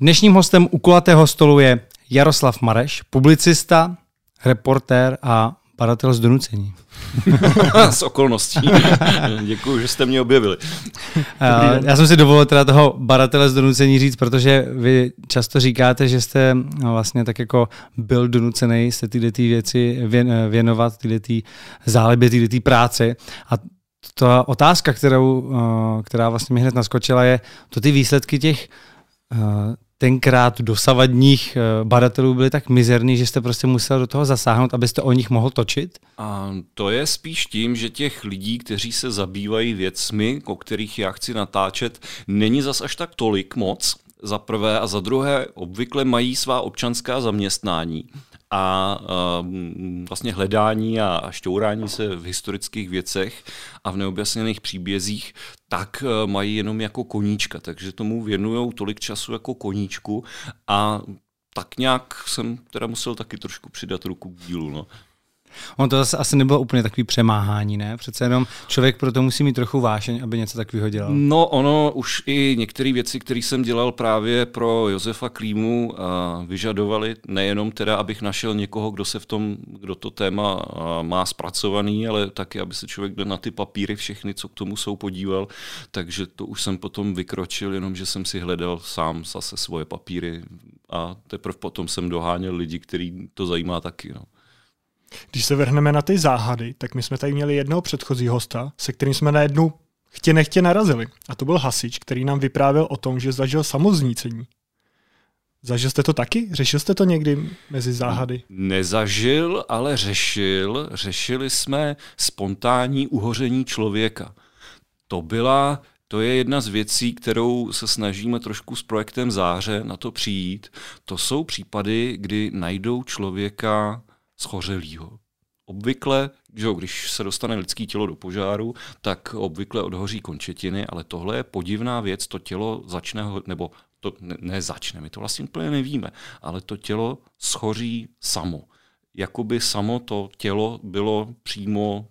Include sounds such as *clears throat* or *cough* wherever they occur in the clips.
Dnešním hostem u kulatého stolu je Jaroslav Mareš, publicista, reportér a badatel z donucení. z *laughs* okolností. *laughs* Děkuji, že jste mě objevili. Já jsem si dovolil teda toho badatele z donucení říct, protože vy často říkáte, že jste no, vlastně tak jako byl donucený se tyhle ty věci věnovat, tyhle ty zálibě, tyhle ty práce. A ta otázka, kterou, která vlastně mi hned naskočila, je to ty výsledky těch tenkrát dosavadních eh, badatelů byly tak mizerný, že jste prostě musel do toho zasáhnout, abyste o nich mohl točit? A to je spíš tím, že těch lidí, kteří se zabývají věcmi, o kterých já chci natáčet, není zas až tak tolik moc, za prvé a za druhé obvykle mají svá občanská zaměstnání a vlastně hledání a šťourání se v historických věcech a v neobjasněných příbězích, tak e, mají jenom jako koníčka, takže tomu věnují tolik času jako koníčku a tak nějak jsem teda musel taky trošku přidat ruku k dílu. No. On to zase asi nebylo úplně takový přemáhání, ne? Přece jenom člověk pro to musí mít trochu vášeň, aby něco takového dělal. No, ono už i některé věci, které jsem dělal právě pro Josefa Klímu, vyžadovali nejenom teda, abych našel někoho, kdo se v tom, kdo to téma má zpracovaný, ale taky, aby se člověk na ty papíry všechny, co k tomu jsou, podíval. Takže to už jsem potom vykročil, jenom že jsem si hledal sám zase svoje papíry a teprve potom jsem doháněl lidi, který to zajímá taky. No. Když se vrhneme na ty záhady, tak my jsme tady měli jednoho předchozí hosta, se kterým jsme na jednu chtě nechtě narazili. A to byl hasič, který nám vyprávěl o tom, že zažil samoznícení. Zažil jste to taky? Řešil jste to někdy mezi záhady? Nezažil, ale řešil. Řešili jsme spontánní uhoření člověka. To byla to je jedna z věcí, kterou se snažíme trošku s projektem Záře na to přijít. To jsou případy, kdy najdou člověka schořelýho. Obvykle, že když se dostane lidský tělo do požáru, tak obvykle odhoří končetiny, ale tohle je podivná věc, to tělo začne, nebo to ne, ne začne, my to vlastně úplně nevíme, ale to tělo schoří samo. Jakoby samo to tělo bylo přímo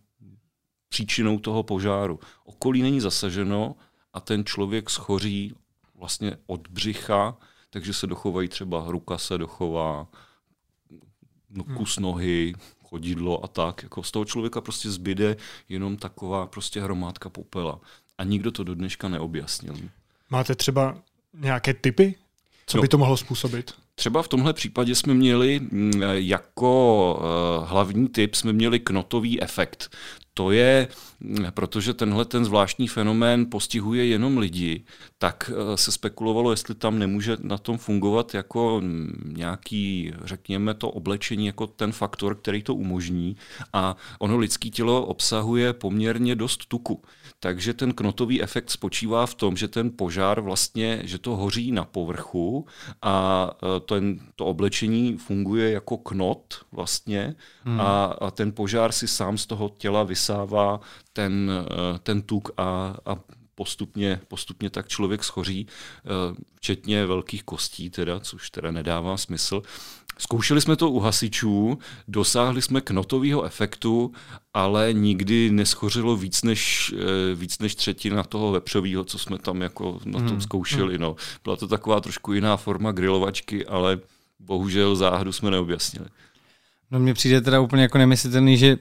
příčinou toho požáru. Okolí není zasaženo a ten člověk schoří vlastně od břicha, takže se dochovají třeba ruka se dochová, kus nohy, chodidlo a tak. Jako z toho člověka prostě zbyde jenom taková prostě hromádka popela. A nikdo to do dneška neobjasnil. Máte třeba nějaké typy, co no, by to mohlo způsobit? Třeba v tomhle případě jsme měli mm, jako uh, hlavní typ jsme měli knotový efekt to je, protože tenhle ten zvláštní fenomén postihuje jenom lidi, tak eh, se spekulovalo, jestli tam nemůže na tom fungovat jako nějaký, řekněme to, oblečení jako ten faktor, který to umožní. A ono lidské tělo obsahuje poměrně dost tuku. Takže ten knotový efekt spočívá v tom, že ten požár vlastně, že to hoří na povrchu a eh, ten, to oblečení funguje jako knot vlastně hmm. a, a ten požár si sám z toho těla vys vysává ten, eh, ten tuk a, a postupně, postupně tak člověk schoří, eh, včetně velkých kostí, teda, což teda nedává smysl. Zkoušeli jsme to u hasičů, dosáhli jsme knotového efektu, ale nikdy neschořilo víc než, eh, víc než třetina toho vepřového, co jsme tam jako na tom hmm. zkoušeli. Hmm. No. Byla to taková trošku jiná forma grilovačky, ale bohužel záhadu jsme neobjasnili. No mně přijde teda úplně jako nemyslitelný, že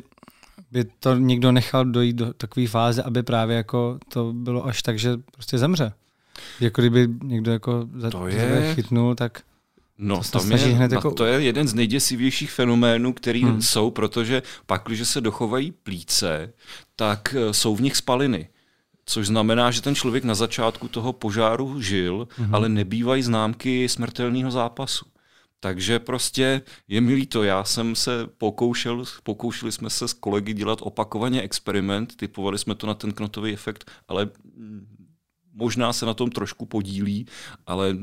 by to někdo nechal dojít do takové fáze, aby právě jako to bylo až tak, že prostě zemře. Jako kdyby někdo jako za to je... chytnul, tak No, to, to, je, hned jako... to je jeden z nejděsivějších fenoménů, který hmm. jsou, protože pak, když se dochovají plíce, tak eh, jsou v nich spaliny. Což znamená, že ten člověk na začátku toho požáru žil, hmm. ale nebývají známky smrtelného zápasu. Takže prostě je mi líto, já jsem se pokoušel, pokoušeli jsme se s kolegy dělat opakovaně experiment, typovali jsme to na ten knotový efekt, ale možná se na tom trošku podílí, ale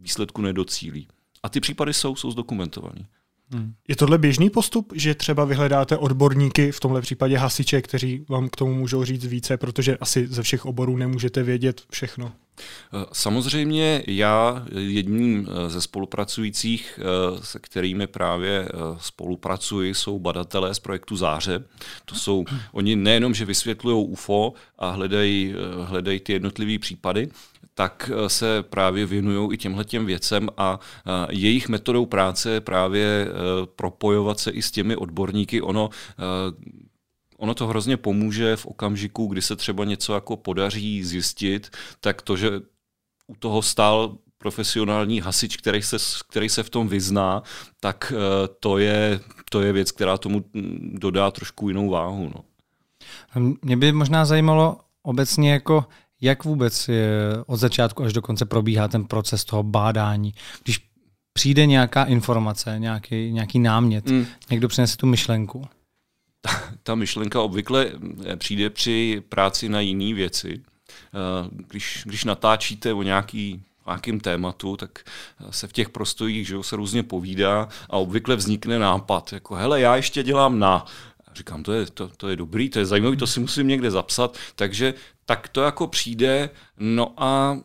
výsledku nedocílí. A ty případy jsou, jsou zdokumentované. Hmm. Je tohle běžný postup, že třeba vyhledáte odborníky, v tomhle případě hasiče, kteří vám k tomu můžou říct více, protože asi ze všech oborů nemůžete vědět všechno? Eh, samozřejmě já jedním eh, ze spolupracujících, eh, se kterými právě spolupracuji, jsou badatelé z projektu Záře. To jsou, oni nejenom, že vysvětlují UFO a hledají, hledají ty jednotlivé případy, tak se právě věnují i těmhle těm věcem a jejich metodou práce je právě propojovat se i s těmi odborníky. Ono ono to hrozně pomůže v okamžiku, kdy se třeba něco jako podaří zjistit, tak to, že u toho stál profesionální hasič, který se, který se v tom vyzná, tak eh, to je, to je věc, která tomu dodá trošku jinou váhu. No. Mě by možná zajímalo obecně jako jak vůbec je od začátku až do konce probíhá ten proces toho bádání. Když přijde nějaká informace, nějaký, nějaký námět, mm. někdo přinese tu myšlenku. Ta, ta myšlenka obvykle eh, přijde při práci na jiné věci. Eh, když, když natáčíte o nějaký nějakým tématu, tak se v těch prostojích že se různě povídá a obvykle vznikne nápad, jako hele, já ještě dělám na. Říkám, to je, to, to je dobrý, to je zajímavý, to si musím někde zapsat. Takže tak to jako přijde, no a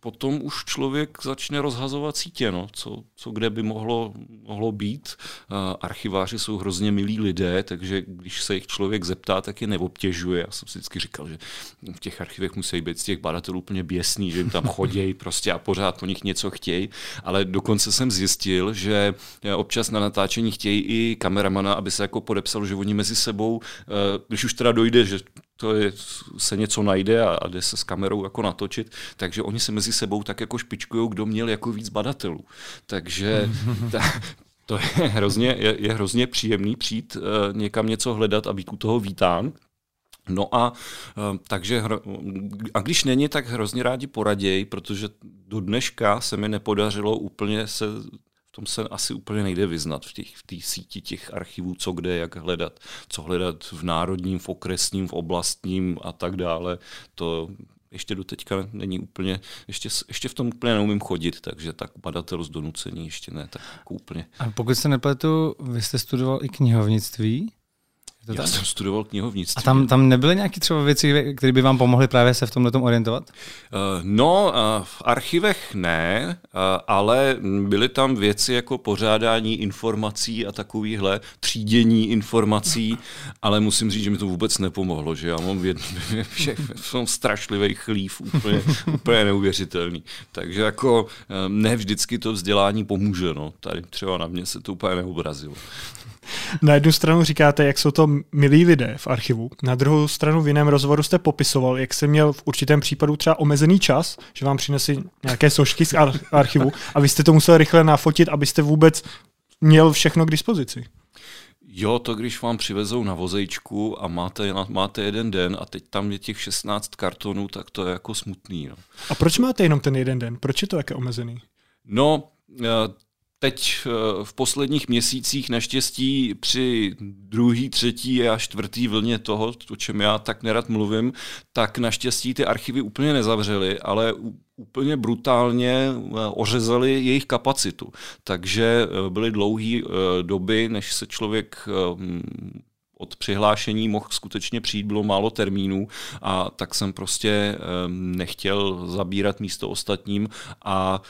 potom už člověk začne rozhazovat sítě, no, co, co kde by mohlo, mohlo být. Archiváři jsou hrozně milí lidé, takže když se jich člověk zeptá, tak je neobtěžuje. Já jsem si vždycky říkal, že v těch archivech musí být z těch badatelů úplně běsný, že jim tam *laughs* chodí prostě a pořád po nich něco chtějí, ale dokonce jsem zjistil, že občas na natáčení chtějí i kameramana, aby se jako podepsal, že oni mezi sebou, uh, když už teda dojde, že to je, se něco najde a, a jde se s kamerou jako natočit, takže oni se mezi sebou tak jako špičkují, kdo měl jako víc badatelů. Takže *laughs* ta, to je hrozně, je, je hrozně příjemný přijít uh, někam něco hledat a být u toho vítán. No a uh, takže a když není, tak hrozně rádi poraděj, protože do dneška se mi nepodařilo úplně se v tom se asi úplně nejde vyznat v té v síti těch archivů, co kde, jak hledat, co hledat v národním, v okresním, v oblastním a tak dále. To ještě do teďka není úplně, ještě, ještě v tom úplně neumím chodit, takže tak badatel z donucení ještě ne tak jako úplně. A pokud se nepletu, vy jste studoval i knihovnictví? To Já tak? jsem studoval knihovnictví. A tam, tam nebyly nějaké třeba věci, které by vám pomohly právě se v tomhle orientovat? Uh, no, uh, v archivech ne, uh, ale byly tam věci jako pořádání informací a takovýhle třídění informací, *laughs* ale musím říct, že mi to vůbec nepomohlo, že já mám v jednom, *laughs* jsem strašlivý chlív, úplně, *laughs* úplně neuvěřitelný. Takže jako ne vždycky to vzdělání pomůže, no. Tady třeba na mě se to úplně neobrazilo. Na jednu stranu říkáte, jak jsou to milí lidé v archivu, na druhou stranu v jiném rozhovoru jste popisoval, jak se měl v určitém případu třeba omezený čas, že vám přinesli nějaké sošky z archivu a vy jste to musel rychle nafotit, abyste vůbec měl všechno k dispozici. Jo, to když vám přivezou na vozejčku a máte, máte jeden den a teď tam je těch 16 kartonů, tak to je jako smutný. No. A proč máte jenom ten jeden den? Proč je to také omezený? No, eh, teď eh, v posledních měsících naštěstí při druhý, třetí a čtvrtý vlně toho, o čem já tak nerad mluvím, tak naštěstí ty archivy úplně nezavřely, ale úplně brutálně eh, ořezali jejich kapacitu. Takže eh, byly dlouhé doby, než se člověk od přihlášení mohl skutečně přijít, bylo málo termínů a tak jsem prostě nechtěl zabírat místo ostatním a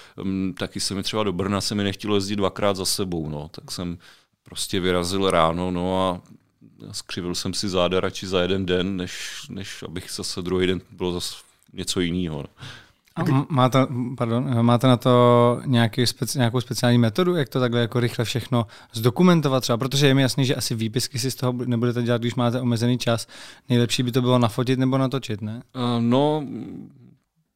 taky se mi třeba do Brna se mi nechtělo jezdit dvakrát za sebou, no, tak jsem prostě vyrazil ráno, no a skřivil jsem si záda radši za jeden den, než, než abych zase druhý den bylo zase něco jiného. No. A máte, pardon, máte na to nějaký speci, nějakou speciální metodu, jak to takhle jako rychle všechno zdokumentovat třeba, protože je mi jasný, že asi výpisky si z toho nebudete dělat, když máte omezený čas. Nejlepší by to bylo nafotit nebo natočit, ne? Uh, no,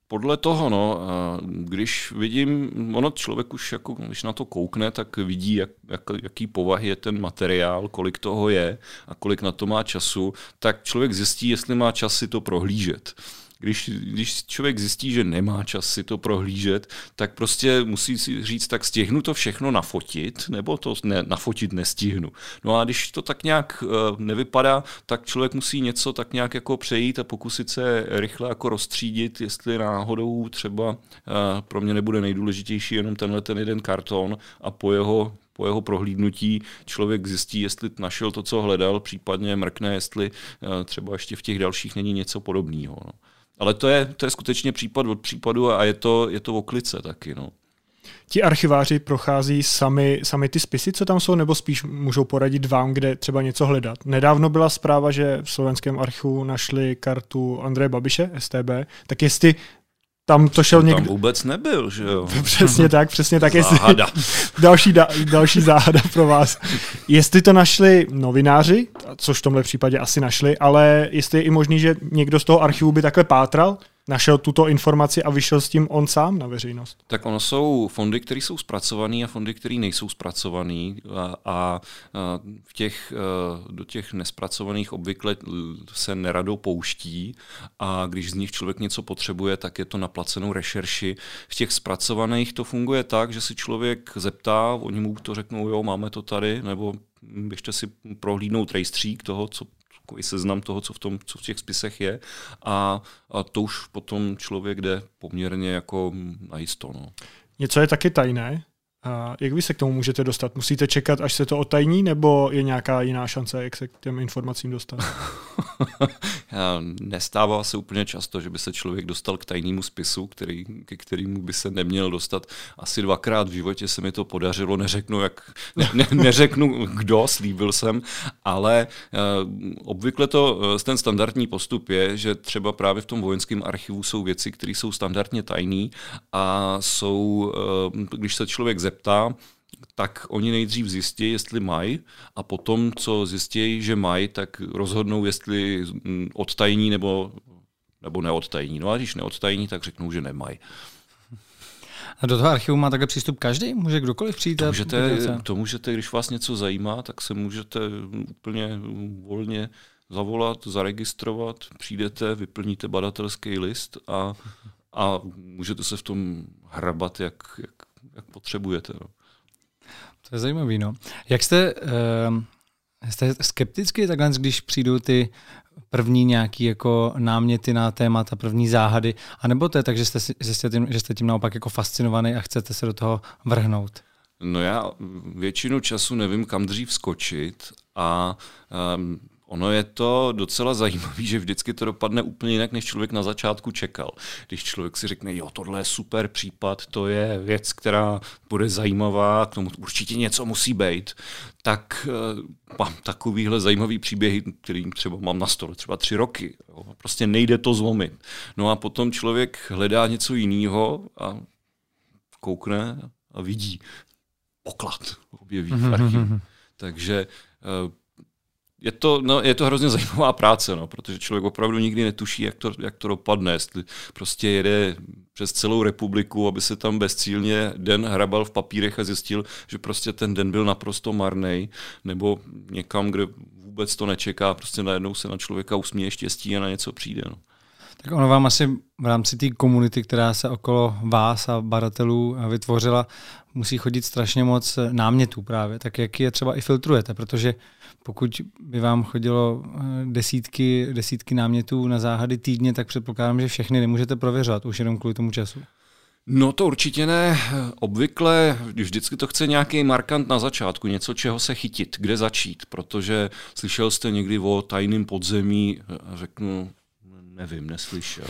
podle toho, no, když vidím, ono člověk už, jako, když na to koukne, tak vidí, jak, jak, jaký povahy je ten materiál, kolik toho je a kolik na to má času, tak člověk zjistí, jestli má čas si to prohlížet když, když člověk zjistí, že nemá čas si to prohlížet, tak prostě musí si říct, tak stihnu to všechno nafotit, nebo to ne, nafotit nestihnu. No a když to tak nějak uh, nevypadá, tak člověk musí něco tak nějak jako přejít a pokusit se rychle jako rozstřídit, jestli náhodou třeba uh, pro mě nebude nejdůležitější jenom tenhle ten jeden karton a po jeho po jeho prohlídnutí člověk zjistí, jestli našel to, co hledal, případně mrkne, jestli uh, třeba ještě v těch dalších není něco podobného. No. Ale to je, to je skutečně případ od případu a je to, je to oklice taky. No. Ti archiváři prochází sami, sami ty spisy, co tam jsou, nebo spíš můžou poradit vám, kde třeba něco hledat. Nedávno byla zpráva, že v slovenském archivu našli kartu Andreje Babiše, STB, tak jestli tam to šel někdo... Tam vůbec nebyl, že jo? *laughs* přesně tak, přesně tak. Záhada. Jestli... *laughs* další, da, další záhada pro vás. Jestli to našli novináři, což v tomhle případě asi našli, ale jestli je i možný, že někdo z toho archivu by takhle pátral, našel tuto informaci a vyšel s tím on sám na veřejnost? Tak ono jsou fondy, které jsou zpracované a fondy, které nejsou zpracované a, a v těch, do těch nespracovaných obvykle se nerado pouští a když z nich člověk něco potřebuje, tak je to na placenou rešerši. V těch zpracovaných to funguje tak, že si člověk zeptá, oni mu to řeknou, jo, máme to tady, nebo běžte si prohlídnout rejstřík toho, co takový seznam toho, co v, tom, co v těch spisech je a, a to už potom člověk jde poměrně jako najisto. No. Něco je taky tajné, a jak vy se k tomu můžete dostat? Musíte čekat, až se to otajní, nebo je nějaká jiná šance, jak se k těm informacím dostat? *laughs* Nestává se úplně často, že by se člověk dostal k tajnému spisu, který, ke kterému by se neměl dostat. Asi dvakrát v životě se mi to podařilo, neřeknu, jak, ne, neřeknu kdo, slíbil jsem, ale uh, obvykle to, uh, ten standardní postup je, že třeba právě v tom vojenském archivu jsou věci, které jsou standardně tajné a jsou, uh, když se člověk zeptá, zeptá, tak oni nejdřív zjistí, jestli mají a potom, co zjistí, že mají, tak rozhodnou, jestli mm, odtajní nebo, nebo neodtajní. No a když neodtajní, tak řeknou, že nemají. A do toho archivu má takhle přístup každý? Může kdokoliv přijít? To můžete, to můžete, když vás něco zajímá, tak se můžete úplně volně zavolat, zaregistrovat, přijdete, vyplníte badatelský list a, a můžete se v tom hrabat, jak, jak jak potřebujete. No. To je zajímavé. No. Jak jste, uh, jste skeptický takhle, když přijdou ty první nějaký jako náměty na témata, první záhady, anebo to je tak, že jste, že jste, tím, že jste tím naopak jako fascinovaný a chcete se do toho vrhnout? No já většinu času nevím, kam dřív skočit a um, Ono je to docela zajímavé, *laughs* že vždycky to dopadne úplně jinak, než člověk na začátku čekal. Když člověk si řekne, jo, tohle je super případ, to je věc, která bude zajímavá, k tomu určitě něco musí být, tak uh, mám takovýhle zajímavý příběhy, který třeba mám na stole třeba tři roky. Jo. Prostě nejde to zlomit. No a potom člověk hledá něco jiného a koukne a vidí poklad, objeví v archivu. Takže uh, je to, no, je to hrozně *laughs* zajímavá práce, no, protože člověk opravdu nikdy netuší, jak to, jak to dopadne, jestli prostě jede přes celou republiku, aby se tam bezcílně den hrabal v papírech a zjistil, že prostě ten den byl naprosto marný, nebo někam, kde vůbec to nečeká, prostě najednou se na člověka usměje štěstí a na něco přijde. No. Tak ono vám asi v rámci té komunity, která se okolo vás a badatelů vytvořila, musí chodit strašně moc námětů právě. Tak jak je třeba i filtrujete, protože pokud by vám chodilo eh, desítky, desítky námětů na záhady týdně, tak předpokládám, že všechny nemůžete prověřovat už jenom kvůli tomu času. No to určitě ne. Obvykle vždycky to chce nějaký markant na začátku, něco, čeho se chytit, kde začít, protože slyšel jste někdy o tajným podzemí, řeknu, nevím, neslyšel.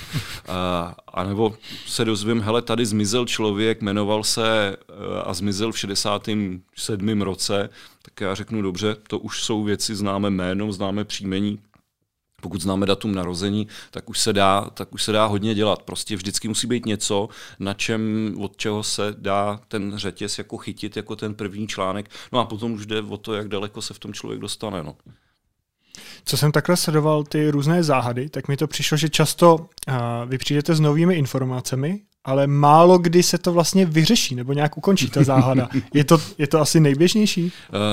A, nebo se dozvím, hele, tady zmizel člověk, jmenoval se eh, a zmizel v 67. roce, tak já řeknu, dobře, to už jsou věci, známe jméno, známe příjmení, pokud známe datum narození, tak už se dá, tak už se dá hodně dělat. Prostě vždycky musí být něco, na čem, od čeho se dá ten řetěz jako chytit, jako ten první článek. No a potom už jde o to, jak daleko se v tom člověk dostane. No. Co jsem takhle sledoval ty různé záhady, tak mi to přišlo, že často uh, vy přijdete s novými informacemi, ale málo kdy se to vlastně vyřeší nebo nějak ukončí ta záhada. *laughs* Je to, je to asi nejběžnější? Uh,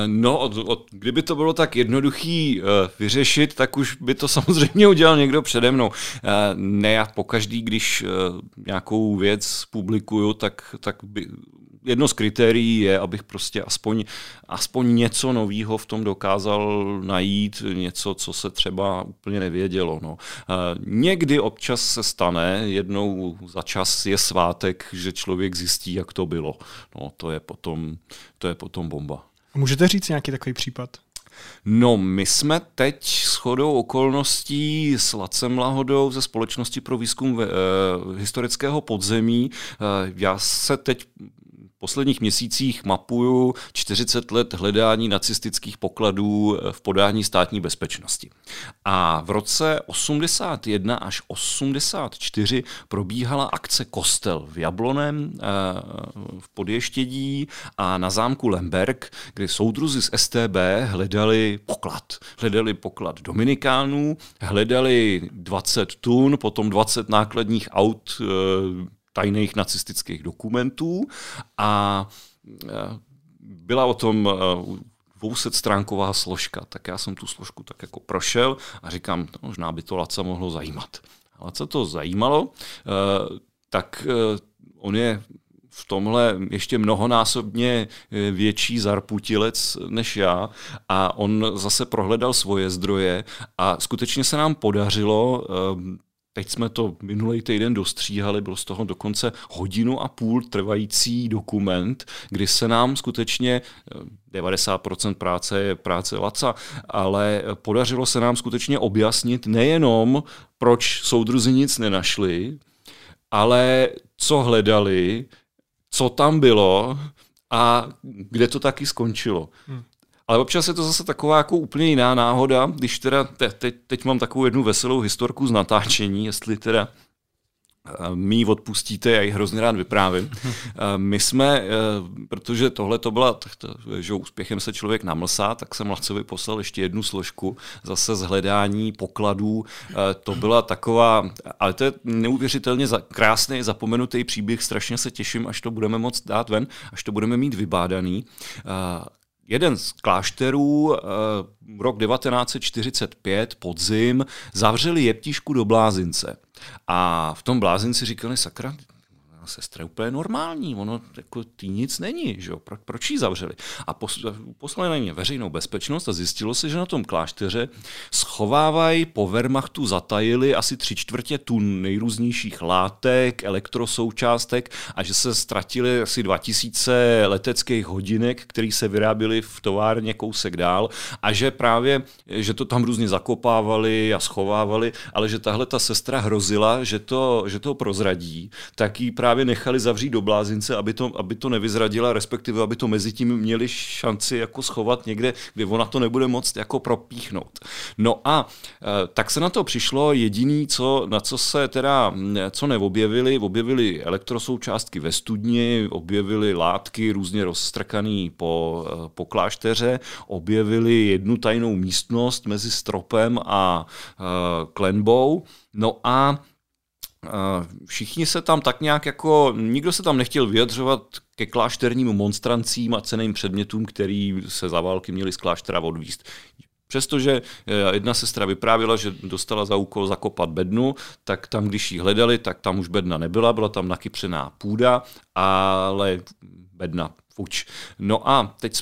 no, od, od, kdyby to bylo tak jednoduchý uh, vyřešit, tak už by to *laughs* samozřejmě udělal někdo přede mnou. Uh, ne, já pokaždý, když uh, nějakou věc publikuju, tak, tak by, jedno z kritérií je, abych prostě aspoň, aspoň něco nového v tom dokázal najít, něco, co se třeba úplně nevědělo. No. Někdy občas se stane, jednou za čas je svátek, že člověk zjistí, jak to bylo. No, to je potom, to je potom bomba. Můžete říct nějaký takový případ? No, my jsme teď s chodou okolností s Lacem Lahodou ze Společnosti pro výzkum e, historického podzemí. E, já se teď posledních měsících mapuju 40 let hledání nacistických pokladů v podání státní bezpečnosti. A v roce 81 až 84 probíhala akce Kostel v Jablonem eh, v Podještědí a na zámku Lemberg, kde soudruzi z STB hledali poklad. Hledali poklad Dominikánů, hledali 20 tun, potom 20 nákladních aut eh, tajných nacistických dokumentů a eh, byla o tom 200 stránková složka, tak já jsem tu složku tak jako prošel a říkám, no, možná by to Laca mohlo zajímat. Laca to zajímalo, tak on je v tomhle ještě mnohonásobně větší zarputilec než já a on zase prohledal svoje zdroje a skutečně se nám podařilo Teď jsme to minulý týden dostříhali, byl z toho dokonce hodinu a půl trvající dokument, kdy se nám skutečně 90% eh, práce je práce Laca, ale podařilo se nám skutečně objasnit nejenom, proč soudruzi nic nenašli, ale co hledali, co tam bylo a kde to taky skončilo. Hmm. Ale občas je to zase taková jako úplně jiná náhoda, když teda te, te, teď mám takovou jednu veselou historku z natáčení, jestli teda mi ji odpustíte, já ji hrozně rád vyprávím. *laughs* My jsme, eh, protože tohle to byla, že úspěchem se člověk namlsá, tak jsem Lacovi poslal ještě jednu složku zase z hledání pokladů. Eh, to byla taková, ale to je neuvěřitelně krásný, zapomenutý příběh, strašně se těším, až to budeme moct dát ven, až to budeme mít vybádaný. Eh, jeden z klášterů rok 1945, podzim, zavřeli jeptišku do blázince. A v tom blázinci říkali, sakra, sestra je úplně normální, ono jako tý nic není, že jo? Pro, proč ji zavřeli? A poslali na ně veřejnou bezpečnost a zjistilo se, že na tom klášteře schovávají po Wehrmachtu zatajili asi tři čtvrtě tun nejrůznějších látek, elektrosoučástek a že se ztratili asi 2000 leteckých hodinek, které se vyráběly v továrně kousek dál a že právě, že to tam různě zakopávali a schovávali, ale že tahle ta sestra hrozila, že to, že to prozradí, tak jí právě právě nechali zavřít do blázince, aby to, aby to nevyzradila, respektive aby to mezi tím měli šanci jako schovat někde, kde ona to nebude moct jako propíchnout. No a e, tak se na to přišlo jediný, co, na co se teda, co neobjevili, objevili elektrosoučástky ve studni, objevili látky různě rozstrkaný po, e, po klášteře, objevili jednu tajnou místnost mezi stropem a uh, klenbou, no a Všichni se tam tak nějak jako, nikdo se tam nechtěl vyjadřovat ke klášterním monstrancím a ceným předmětům, který se za války měli z kláštera odvíst. Přestože eh, jedna sestra vyprávěla, že dostala za úkol zakopat bednu, tak tam, když ji hledali, tak tam už bedna nebyla, byla tam nakypřená půda, ale bedna fuč. No a teď,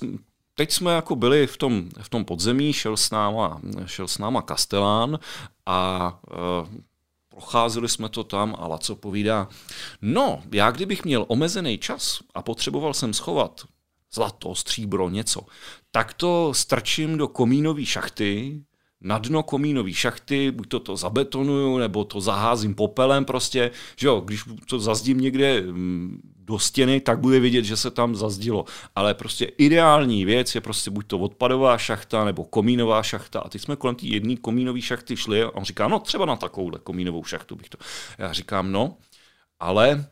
teď jsme jako byli v tom, v tom podzemí, šel s náma, šel s náma Kastelán a uh, procházeli jsme to tam a Laco povídá, no, já kdybych měl omezený čas a potřeboval jsem schovat zlato, stříbro, něco, tak to strčím do komínové šachty, na dno komínové šachty, buď to to zabetonuju, nebo to zaházím popelem prostě, že jo, když to zazdím někde mm, do stěny, tak bude vidět, že se tam zazdilo. Ale prostě ideální věc je prostě buď to odpadová šachta nebo komínová šachta. A teď jsme kolem té jedné komínové šachty šli a on říká, no třeba na takovouhle komínovou šachtu bych to. Já říkám, no, ale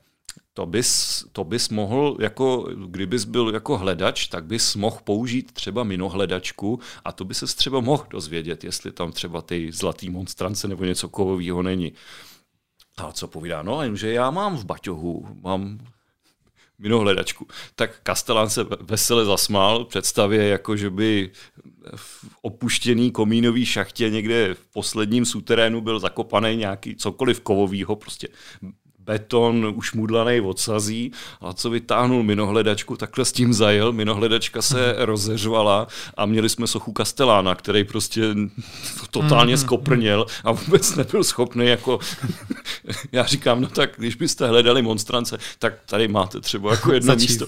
to bys, to bys mohl, jako, kdybys byl jako hledač, tak bys mohl použít třeba minohledačku a to by se třeba mohl dozvědět, jestli tam třeba ty zlatý monstrance nebo něco kovového není. A co povídá? No, jenže já mám v baťohu, mám minohledačku. Tak Kastelán se vesele zasmál představě, jako že by v opuštěný komínový šachtě někde v posledním suterénu byl zakopaný nějaký cokoliv kovovýho, prostě beton už mudlaný odsazí a co vytáhnul minohledačku, takhle s tím zajel, minohledačka se mhm. rozeřvala a měli jsme sochu Kastelána, který prostě totálně mhm. skoprněl a vůbec nebyl schopný jako, *laughs* já říkám, no tak když byste hledali monstrance, tak tady máte třeba jako jedno místo.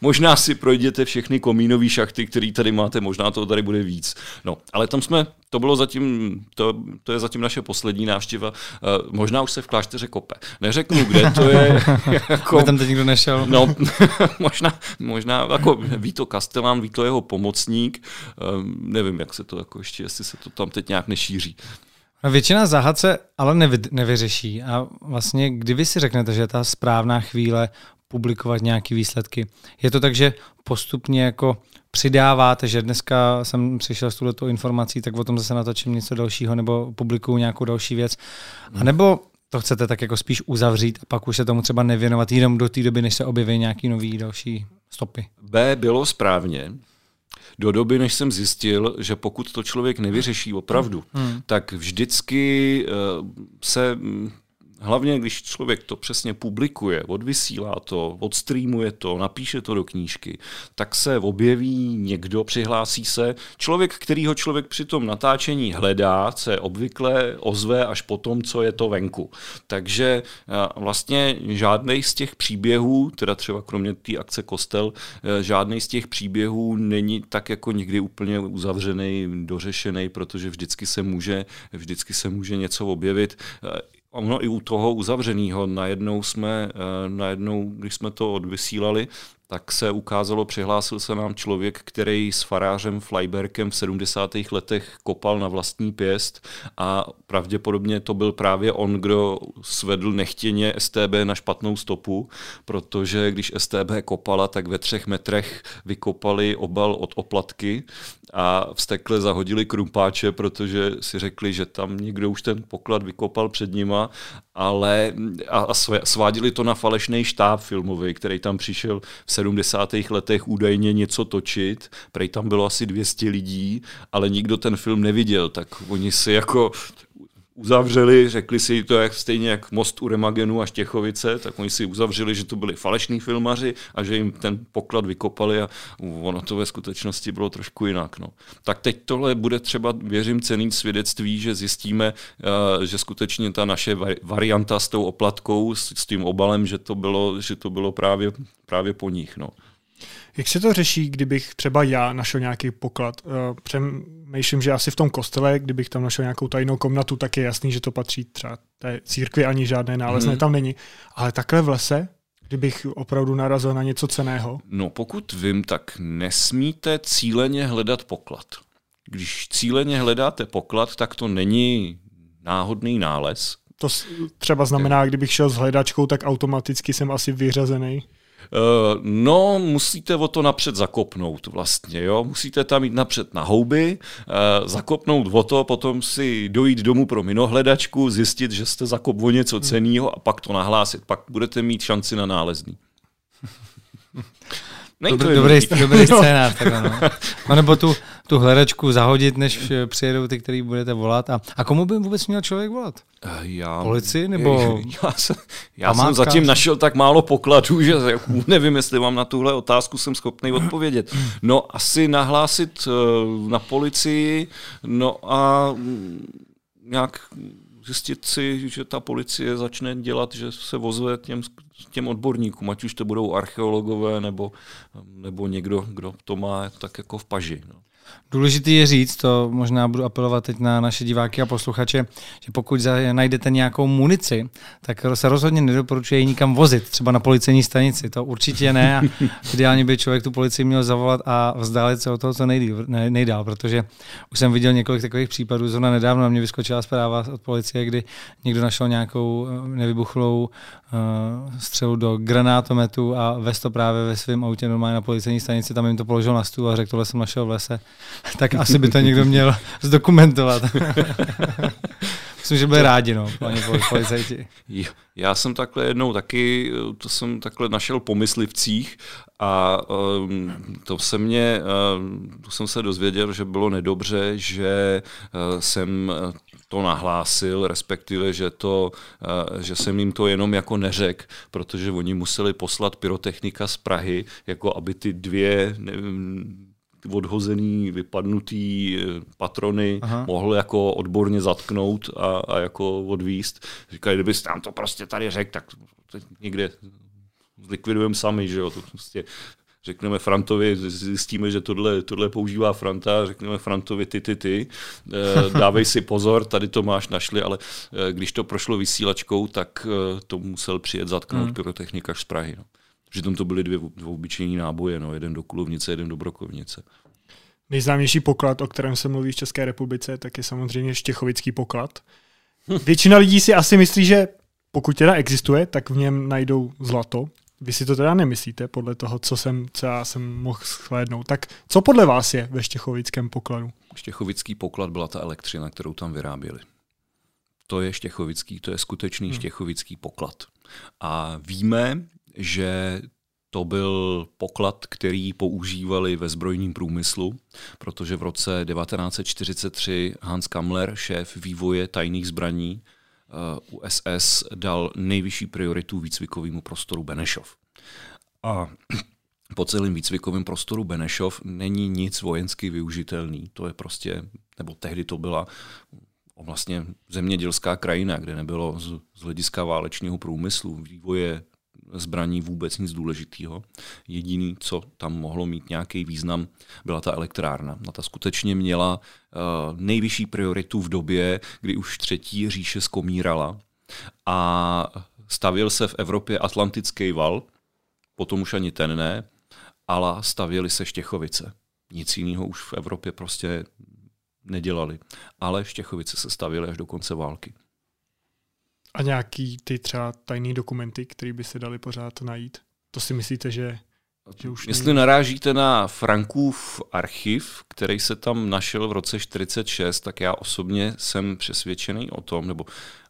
možná si projděte všechny komínové šachty, které tady máte, možná to tady bude víc. No, ale tam jsme, to bylo zatím, to, to je zatím naše poslední návštěva, uh, možná už se v klášteře kope. Neřeknu, kde to je. *laughs* jako, Aby tam teď nikdo nešel. No, *laughs* možná, možná jako ví to Kastelán, ví to jeho pomocník, um, nevím, jak se to jako ještě, jestli se to tam teď nějak nešíří. No většina záhad se ale nevy, nevyřeší a vlastně kdy vy si řeknete, že je ta správná chvíle publikovat nějaké výsledky. Je to tak, že postupně jako přidáváte, že dneska jsem přišel s touto informací, tak o tom zase natočím něco dalšího nebo publikuju nějakou další věc. A hmm. nebo to chcete tak jako spíš uzavřít a pak už se tomu třeba nevěnovat jenom do té doby, než se objeví nějaký nový další stopy. B bylo správně. Do doby, než jsem zjistil, že pokud to člověk nevyřeší opravdu, hmm. tak vždycky uh, se Hlavně, když člověk to přesně publikuje, odvysílá to, odstreamuje to, napíše to do knížky, tak se objeví někdo, přihlásí se. Člověk, kterýho člověk při tom natáčení hledá, se obvykle ozve až po tom, co je to venku. Takže vlastně žádný z těch příběhů, teda třeba kromě té akce Kostel, e, žádný z těch příběhů není tak jako nikdy úplně uzavřený, dořešený, protože vždycky se může, vždycky se může něco objevit ono i u toho uzavřeného najednou jsme, eh, najednou, když jsme to odvysílali, tak se ukázalo, přihlásil se nám člověk, který s farářem Flyberkem v 70. letech kopal na vlastní pěst a pravděpodobně to byl právě on, kdo svedl nechtěně STB na špatnou stopu, protože když STB kopala, tak ve třech metrech vykopali obal od oplatky a vstekle zahodili krumpáče, protože si řekli, že tam někdo už ten poklad vykopal před nima, ale a, a svádili to na falešný štáb filmový, který tam přišel v 70. letech údajně něco točit, prej tam bylo asi 200 lidí, ale nikdo ten film neviděl, tak oni si jako uzavřeli, řekli si to jak stejně jak Most u Remagenu a Štěchovice, tak oni si uzavřeli, že to byli falešní filmaři a že jim ten poklad vykopali a ono to ve skutečnosti bylo trošku jinak. No. Tak teď tohle bude třeba, věřím, cený svědectví, že zjistíme, uh, že skutečně ta naše varianta s tou oplatkou, s tím obalem, že to bylo, že to bylo právě, právě po nich. No. Jak se to řeší, kdybych třeba já našel nějaký poklad? Eh, přemýšlím, že asi v tom kostele, kdybych tam našel nějakou tajnou komnatu, tak je jasný, že to patří třeba té církvi, ani žádné nálezné hmm. tam není. Ale takhle v lese, kdybych opravdu narazil na něco ceného? No pokud vím, tak nesmíte cíleně hledat poklad. Když cíleně hledáte poklad, tak to není náhodný nález. To třeba znamená, kdybych šel s hledačkou, tak automaticky jsem asi vyřazený. Eh, no, musíte o to napřed zakopnout vlastně, jo. Musíte tam jít napřed na houby, eh, zakopnout o to, potom si dojít domů pro minohledačku, zjistit, že jste zakop o něco ceného a pak to nahlásit. Pak budete mít šanci na nálezný. *laughs* Není dobrý, dobrý, dobrý scénář. *laughs* Tak no. no. nebo tu, tu hledačku zahodit, než přijedou ty, který budete volat. A, a komu by vůbec měl člověk volat? Eh, já, Policii nebo *laughs* Já, jsem, já jsem zatím našel tak málo pokladů, že *laughs* nevím, jestli vám na tuhle otázku jsem schopný odpovědět. No asi nahlásit eh, na policii, no a mm, nějak zjistit si, že ta policie začne dělat, že se vozuje těm, těm odborníkům, ať už to budou archeologové nebo, nebo někdo, kdo to má tak jako v paži. No. Důležitý je říct, to možná budu apelovat teď na naše diváky a posluchače, že pokud najdete nějakou munici, tak se rozhodně nedoporučuje ji nikam vozit, třeba na policejní stanici. To určitě ne. A ideálně by člověk tu policii měl zavolat a vzdálit se od toho co nejdál, nejdál, protože už jsem viděl několik takových případů. Zrovna nedávno na mě vyskočila zpráva od policie, kdy někdo našel nějakou eh, nevybuchlou uh, střelu do granátometu a ve to právě ve svém autě normálně na policejní stanici, tam jim to položil na stůl a řekl, tohle jsem našel v lese. *laughs* tak asi by to někdo měl *laughs* zdokumentovat. *laughs* Myslím, že byli rádi, no, paní policajti. Já jsem takhle jednou taky, to jsem takhle našel po myslivcích a um, to se mě, um, to jsem se dozvěděl, že bylo nedobře, že uh, jsem to nahlásil, respektive, že, to, uh, že jsem jim to jenom jako neřek, protože oni museli poslat pyrotechnika z Prahy, jako aby ty dvě, nevím, odhozený, vypadnutý eh, patrony Aha. mohl jako odborně zatknout a, a jako odvíst. Říkají, kdybyste nám to prostě tady řekl, tak to někde zlikvidujeme sami, že jo, to prostě řekneme Frantovi, zjistíme, že tohle, tohle používá Franta, řekneme Frantovi ty, ty, ty, eh, *laughs* dávej si pozor, tady to máš našli, ale eh, když to prošlo vysílačkou, tak to musel přijet zatknout hmm. pyrotechnikař z Prahy. No. Přitom to byly dvě, dvě obyčejní náboje, no. jeden do Kulovnice, jeden do Brokovnice. Nejznámější poklad, o kterém se mluví v České republice, tak je samozřejmě Štěchovický poklad. *laughs* Většina lidí si asi myslí, že pokud teda existuje, tak v něm najdou zlato. Vy si to teda nemyslíte, podle toho, co jsem, co já jsem mohl shlédnout. Tak co podle vás je ve Štěchovickém pokladu? Štěchovický poklad byla ta elektřina, kterou tam vyráběli. To je štěchovický, to je skutečný hmm. štěchovický poklad. A víme, že to byl poklad, který používali ve zbrojním průmyslu, protože v roce 1943 Hans Kammler, šéf vývoje tajných zbraní, USS dal nejvyšší prioritu výcvikovému prostoru Benešov. A *clears throat* po celém výcvikovém prostoru Benešov není nic vojensky využitelný. To je prostě, nebo tehdy to byla vlastně zemědělská krajina, kde nebylo z, z hlediska válečního průmyslu, vývoje zbraní vůbec nic důležitého. Jediný, co tam mohlo mít nějaký význam, byla ta elektrárna. A ta skutečně měla uh, nejvyšší prioritu v době, kdy už třetí říše skomírala a stavil se v Evropě Atlantický val, potom už ani ten ne, ale stavěly se Štěchovice. Nic jiného už v Evropě prostě nedělali. Ale Štěchovice se stavěly až do konce války. A nějaký ty třeba tajný dokumenty, které by se dali pořád najít? To si myslíte, že, že už Jestli nejde? narážíte na Frankův archiv, který se tam našel v roce 46, tak já osobně jsem přesvědčený o tom, nebo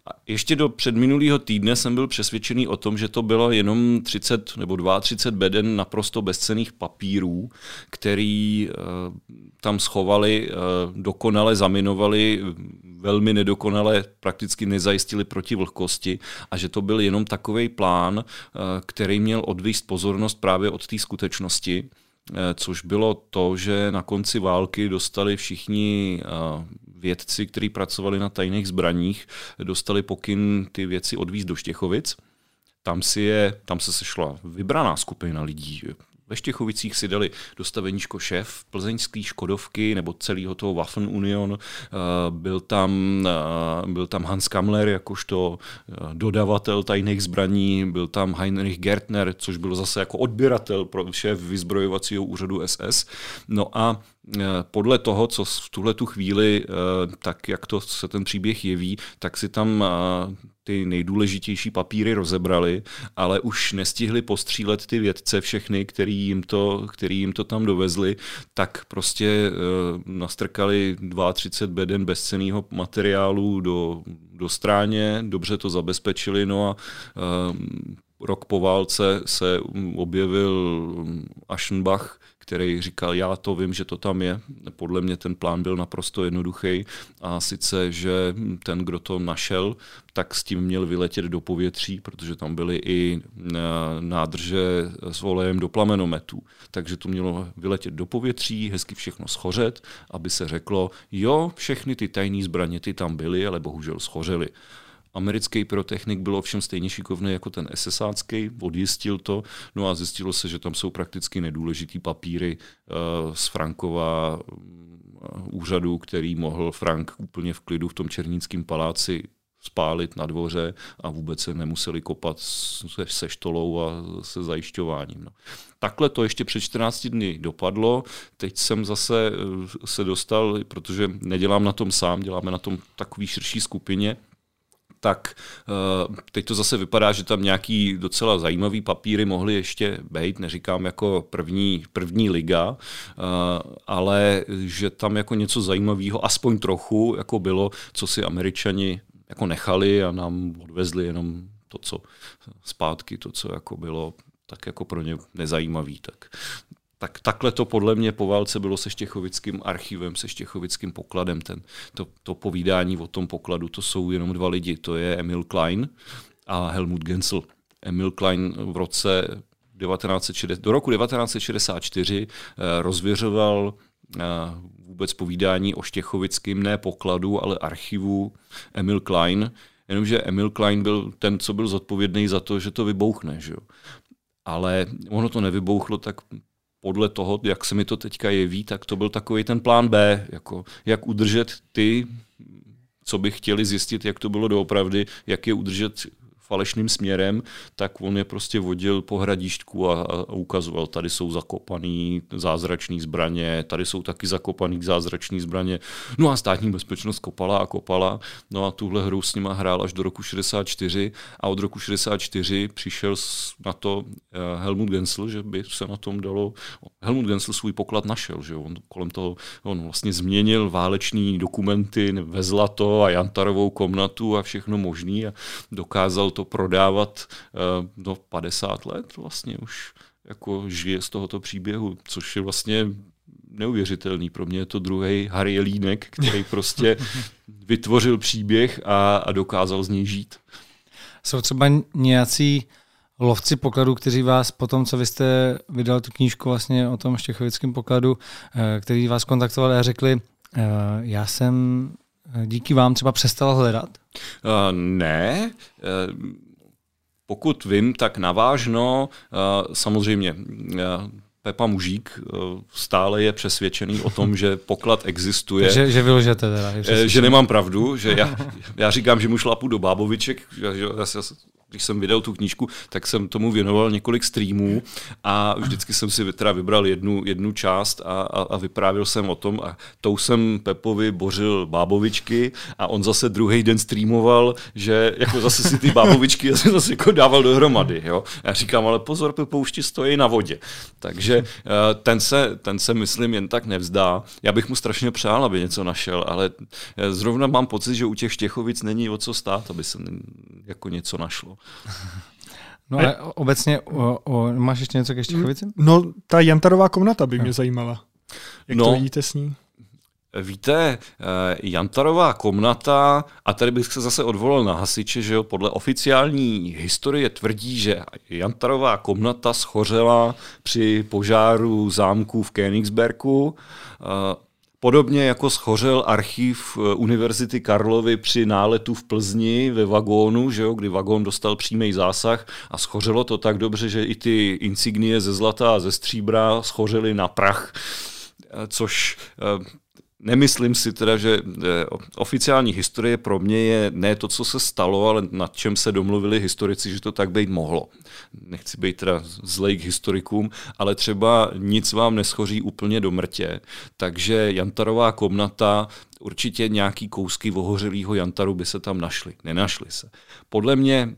a ještě do předminulého týdne jsem byl přesvědčený o tom, že to bylo jenom 30 nebo 32 beden naprosto bezcených papírů, který uh, tam schovali, uh, dokonale zaminovali, velmi nedokonale prakticky nezajistili proti vlhkosti a že to byl jenom takový plán, uh, který měl odvíst pozornost právě od té skutečnosti, což bylo to, že na konci války dostali všichni vědci, kteří pracovali na tajných zbraních, dostali pokyn ty věci odvízt do Štěchovic. Tam, si je, tam se sešla vybraná skupina lidí, ve Štěchovicích si dali dostaveníčko šéf plzeňský Škodovky nebo celého toho Waffen Union. Eh, byl tam, eh, byl tam Hans Kammler jakožto eh, dodavatel tajných zbraní, byl tam Heinrich Gertner, což byl zase jako odběratel pro šéf vyzbrojovacího úřadu SS. No a podle toho, co v tuhle tu chvíli, tak jak to se ten příběh jeví, tak si tam ty nejdůležitější papíry rozebrali, ale už nestihli postřílet ty vědce všechny, který jim to, který jim to tam dovezli, tak prostě nastrkali 32 beden bezceného materiálu do, do stráně, dobře to zabezpečili, no a rok po válce se objevil Aschenbach, který říkal, já to vím, že to tam je. Podle mě ten plán byl naprosto jednoduchý a sice, že ten, kdo to našel, tak s tím měl vyletět do povětří, protože tam byly i e, nádrže s volejem do plamenometů. Takže to mělo vyletět do povětří, hezky všechno schořet, aby se řeklo, jo, všechny ty tajné zbraně ty tam byly, ale bohužel schořely. Americký pyrotechnik byl ovšem stejně šikovný jako ten SSácký, odjistil to, no a zjistilo se, že tam jsou prakticky nedůležitý papíry uh, z Frankova uh, úřadu, který mohl Frank úplně v klidu v tom Černíckém paláci spálit na dvoře a vůbec se nemuseli kopat se, se štolou a se zajišťováním. No. Takhle to ještě před 14 dny dopadlo. Teď jsem zase eh, se dostal, protože nedělám na tom sám, děláme na tom takový širší skupině, tak uh, teď to zase vypadá, že tam nějaký docela zajímavý papíry mohly ještě být, neříkám jako první, první liga, uh, ale že tam jako něco zajímavého, aspoň trochu, jako bylo, co si američani jako nechali a nám odvezli jenom to, co zpátky, to, co jako bylo tak jako pro ně nezajímavý. Tak tak takhle to podle mě po válce bylo se Štěchovickým archivem, se Štěchovickým pokladem. Ten, to, to povídání o tom pokladu, to jsou jenom dva lidi. To je Emil Klein a Helmut Gensel. Emil Klein v roce 1960, do roku 1964 eh, rozvěřoval eh, vůbec povídání o Štěchovickém ne pokladu, ale archivu Emil Klein, jenomže Emil Klein byl ten, co byl zodpovědný za to, že to vybouchne. Že? Ale ono to nevybouchlo, tak podle toho, jak se mi to teďka jeví, tak to byl takový ten plán B, jako jak udržet ty, co by chtěli zjistit, jak to bylo doopravdy, jak je udržet falešným směrem, tak on je prostě vodil po hradištku a, a ukazoval, tady jsou zakopaný zázračný zbraně, tady jsou taky zakopaný zázračný zbraně. No a státní bezpečnost kopala a kopala. No a tuhle hru s nima hrál až do roku 64 a od roku 64 přišel na to eh, Helmut Gensel, že by se na tom dalo... Helmut Gensel svůj poklad našel, že on kolem toho, on vlastně změnil váleční dokumenty ve zlato a Jantarovou komnatu a všechno možný a dokázal to to prodávat do eh, 50 let vlastně už jako žije z tohoto příběhu, což je vlastně neuvěřitelný. Pro mě je to druhý Harry Jelínek, který *laughs* prostě vytvořil příběh a, a dokázal z něj žít. Jsou třeba nějací lovci pokladů, kteří vás po tom, co vy jste vydal tu knížku vlastně o tom štěchovickém pokladu, eh, který vás kontaktovali a řekli, eh, já jsem díky vám třeba přestal hledat? Uh, ne. Uh, pokud vím, tak navážno, uh, samozřejmě uh, Pepa Mužík stále je přesvědčený o tom, že poklad existuje. *laughs* že, že vylžete teda. Že, že nemám pravdu, že já, já říkám, že mu šlapu do báboviček, že, že já, když jsem vydal tu knížku, tak jsem tomu věnoval několik streamů a vždycky jsem si teda vybral jednu, jednu část a, a, a vyprávěl jsem o tom a tou jsem Pepovi bořil bábovičky a on zase druhý den streamoval, že jako zase si ty bábovičky *laughs* zase jako dával dohromady. Jo? Já říkám, ale pozor, Pepo už ti stojí na vodě. Takže eh, ten se, ten se, myslím, jen tak nevzdá. Já bych mu strašně přál, aby něco našel, ale eh, zrovna mám pocit, že u těch Štěchovic není o co stát, aby se jako něco našlo. *laughs* No ale obecně, o, o, máš ještě něco ke Štěchovici? No, ta Jantarová komnata by mě zajímala. Jak no, to vidíte s ní? Víte, eh, Jantarová komnata, a tady bych se zase odvolal na hasiče, že jo, podle oficiální historie tvrdí, že Jantarová komnata schořela při požáru zámku v Königsbergu. Podobně jako schořel archiv eh, Univerzity Karlovy při náletu v Plzni ve vagónu, že jo, kdy vagón dostal přímý zásah a schořelo to tak dobře, že i ty insignie ze zlata a ze stříbra schořely na prach, eh, což eh, Nemyslím si teda, že eh, oficiální historie pro mě je ne to, co se stalo, ale nad čem se domluvili historici, že to tak být mohlo. Nechci být teda zlej k historikům, ale třeba nic vám neschoří úplně do mrtě. Takže Jantarová komnata, určitě nějaký kousky ohořelého Jantaru by se tam našly. Nenašly se. Podle mě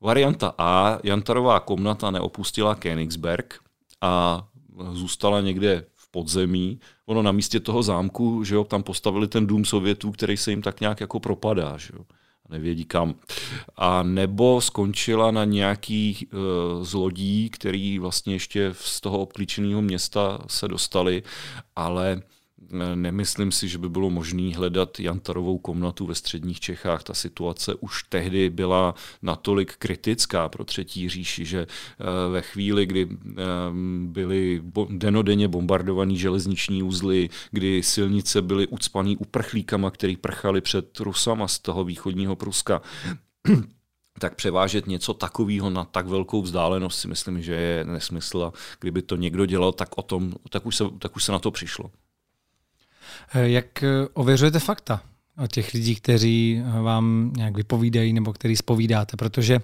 varianta A, Jantarová komnata neopustila Königsberg a zůstala někde podzemí. Ono na místě toho zámku, že jo, tam postavili ten dům Sovětů, který se jim tak nějak jako propadá, že jo. Nevědí kam. A nebo skončila na nějaký uh, zlodí, který vlastně ještě z toho obklíčeného města se dostali, ale Nemyslím si, že by bylo možné hledat Jantarovou komnatu ve středních Čechách. Ta situace už tehdy byla natolik kritická pro třetí říši, že eh, ve chvíli, kdy eh, byly denodenně bombardované železniční uzly, kdy silnice byly ucpaný uprchlíkama, který prchali před Rusama z toho východního Pruska, *clears throat* tak převážet něco takového na tak velkou vzdálenost si myslím, že je nesmysl. A kdyby to někdo dělal, tak, o tom, tak, už se, tak už se na to přišlo. Eh, jak eh, ověřujete fakta o těch lidí, kteří eh, vám nějak vypovídají nebo který spovídáte? Protože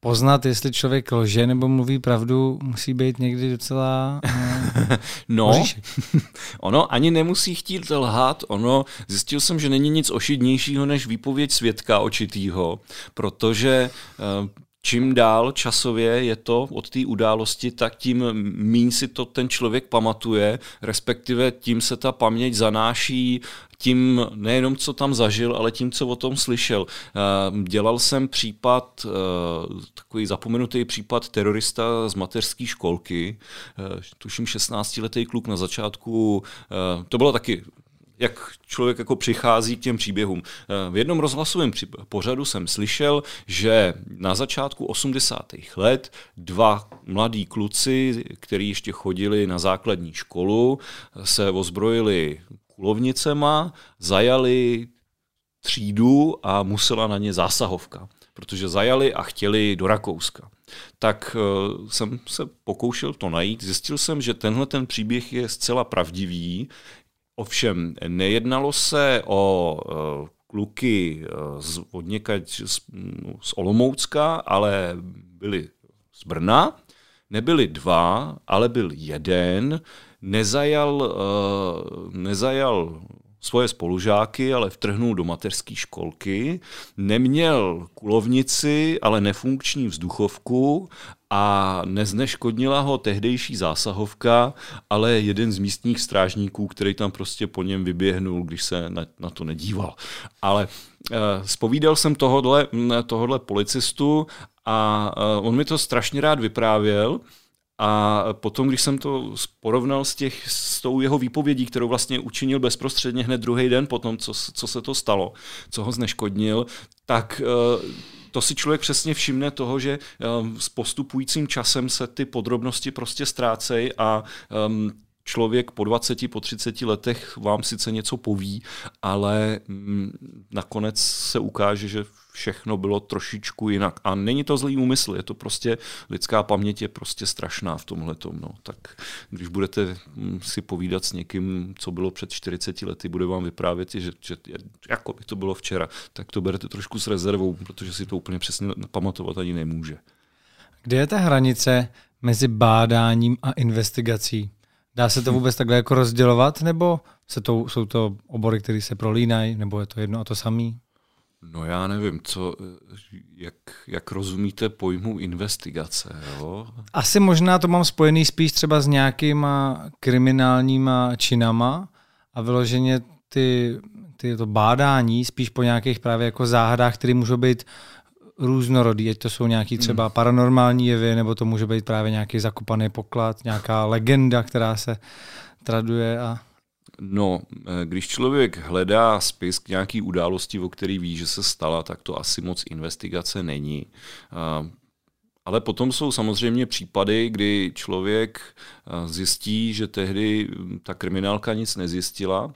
poznat, jestli člověk lže nebo mluví pravdu, musí být někdy docela *laughs* No, *laughs* ono ani nemusí chtít lhát, ono, zjistil jsem, že není nic ošidnějšího než výpověď svědka očitýho, protože čím dál časově je to od té události, tak tím míň si to ten člověk pamatuje, respektive tím se ta paměť zanáší tím nejenom, co tam zažil, ale tím, co o tom slyšel. Eh, dělal jsem případ, eh, takový zapomenutý případ terorista z mateřské školky, eh, tuším 16-letý kluk na začátku, to bylo taky jak člověk jako přichází k těm příběhům. Eh, v jednom rozhlasovém pořadu jsem slyšel, že na začátku 80. let dva mladí kluci, kteří ještě chodili na základní školu, se ozbrojili kulovnicema, zajali třídu a musela na ně zásahovka protože zajali a chtěli do Rakouska. Tak uh, jsem se pokoušel to najít. Zjistil jsem, že tenhle ten příběh je zcela pravdivý. Ovšem, nejednalo se o uh, kluky z, od z, z Olomoucka, ale byli z Brna. Nebyli dva, ale byl jeden. Nezajal, uh, nezajal svoje spolužáky, ale vtrhnul do mateřské školky, neměl kulovnici, ale nefunkční vzduchovku a nezneškodnila ho tehdejší zásahovka, ale jeden z místních strážníků, který tam prostě po něm vyběhnul, když se na, na to nedíval. Ale uh, spovídal jsem tohodle, tohodle policistu a uh, on mi to strašně rád vyprávěl, a potom, když jsem to porovnal s, těch, s tou jeho výpovědí, kterou vlastně učinil bezprostředně hned druhý den po tom, co, co se to stalo, co ho zneškodnil, tak uh, to si člověk přesně všimne toho, že um, s postupujícím časem se ty podrobnosti prostě ztrácejí a um, člověk po 20, po 30 letech vám sice něco poví, ale mm, nakonec se ukáže, že všechno bylo trošičku jinak. A není to zlý úmysl, je to prostě, lidská paměť je prostě strašná v tomhle no. Tak když budete mm, si povídat s někým, co bylo před 40 lety, bude vám vyprávět, že, že jako by to bylo včera, tak to berete trošku s rezervou, protože si to úplně přesně pamatovat ani nemůže. Kde je ta hranice mezi bádáním a investigací? Dá se to vůbec takhle jako rozdělovat, nebo se to, jsou to obory, které se prolínají, nebo je to jedno a to samý? No já nevím, co, jak, jak rozumíte pojmu investigace. Jo? Asi možná to mám spojený spíš třeba s nějakýma kriminálníma činama a vyloženě ty, ty to bádání spíš po nějakých právě jako záhadách, které můžou být různorodý, ať to jsou nějaký třeba hmm. paranormální jevy, nebo to může být právě nějaký zakopaný poklad, nějaká legenda, která se traduje a No, eh, když člověk hledá spis k nějaký události, o který ví, že se stala, tak to asi moc investigace není. Eh, ale potom jsou samozřejmě případy, kdy člověk eh, zjistí, že tehdy hm, ta kriminálka nic nezjistila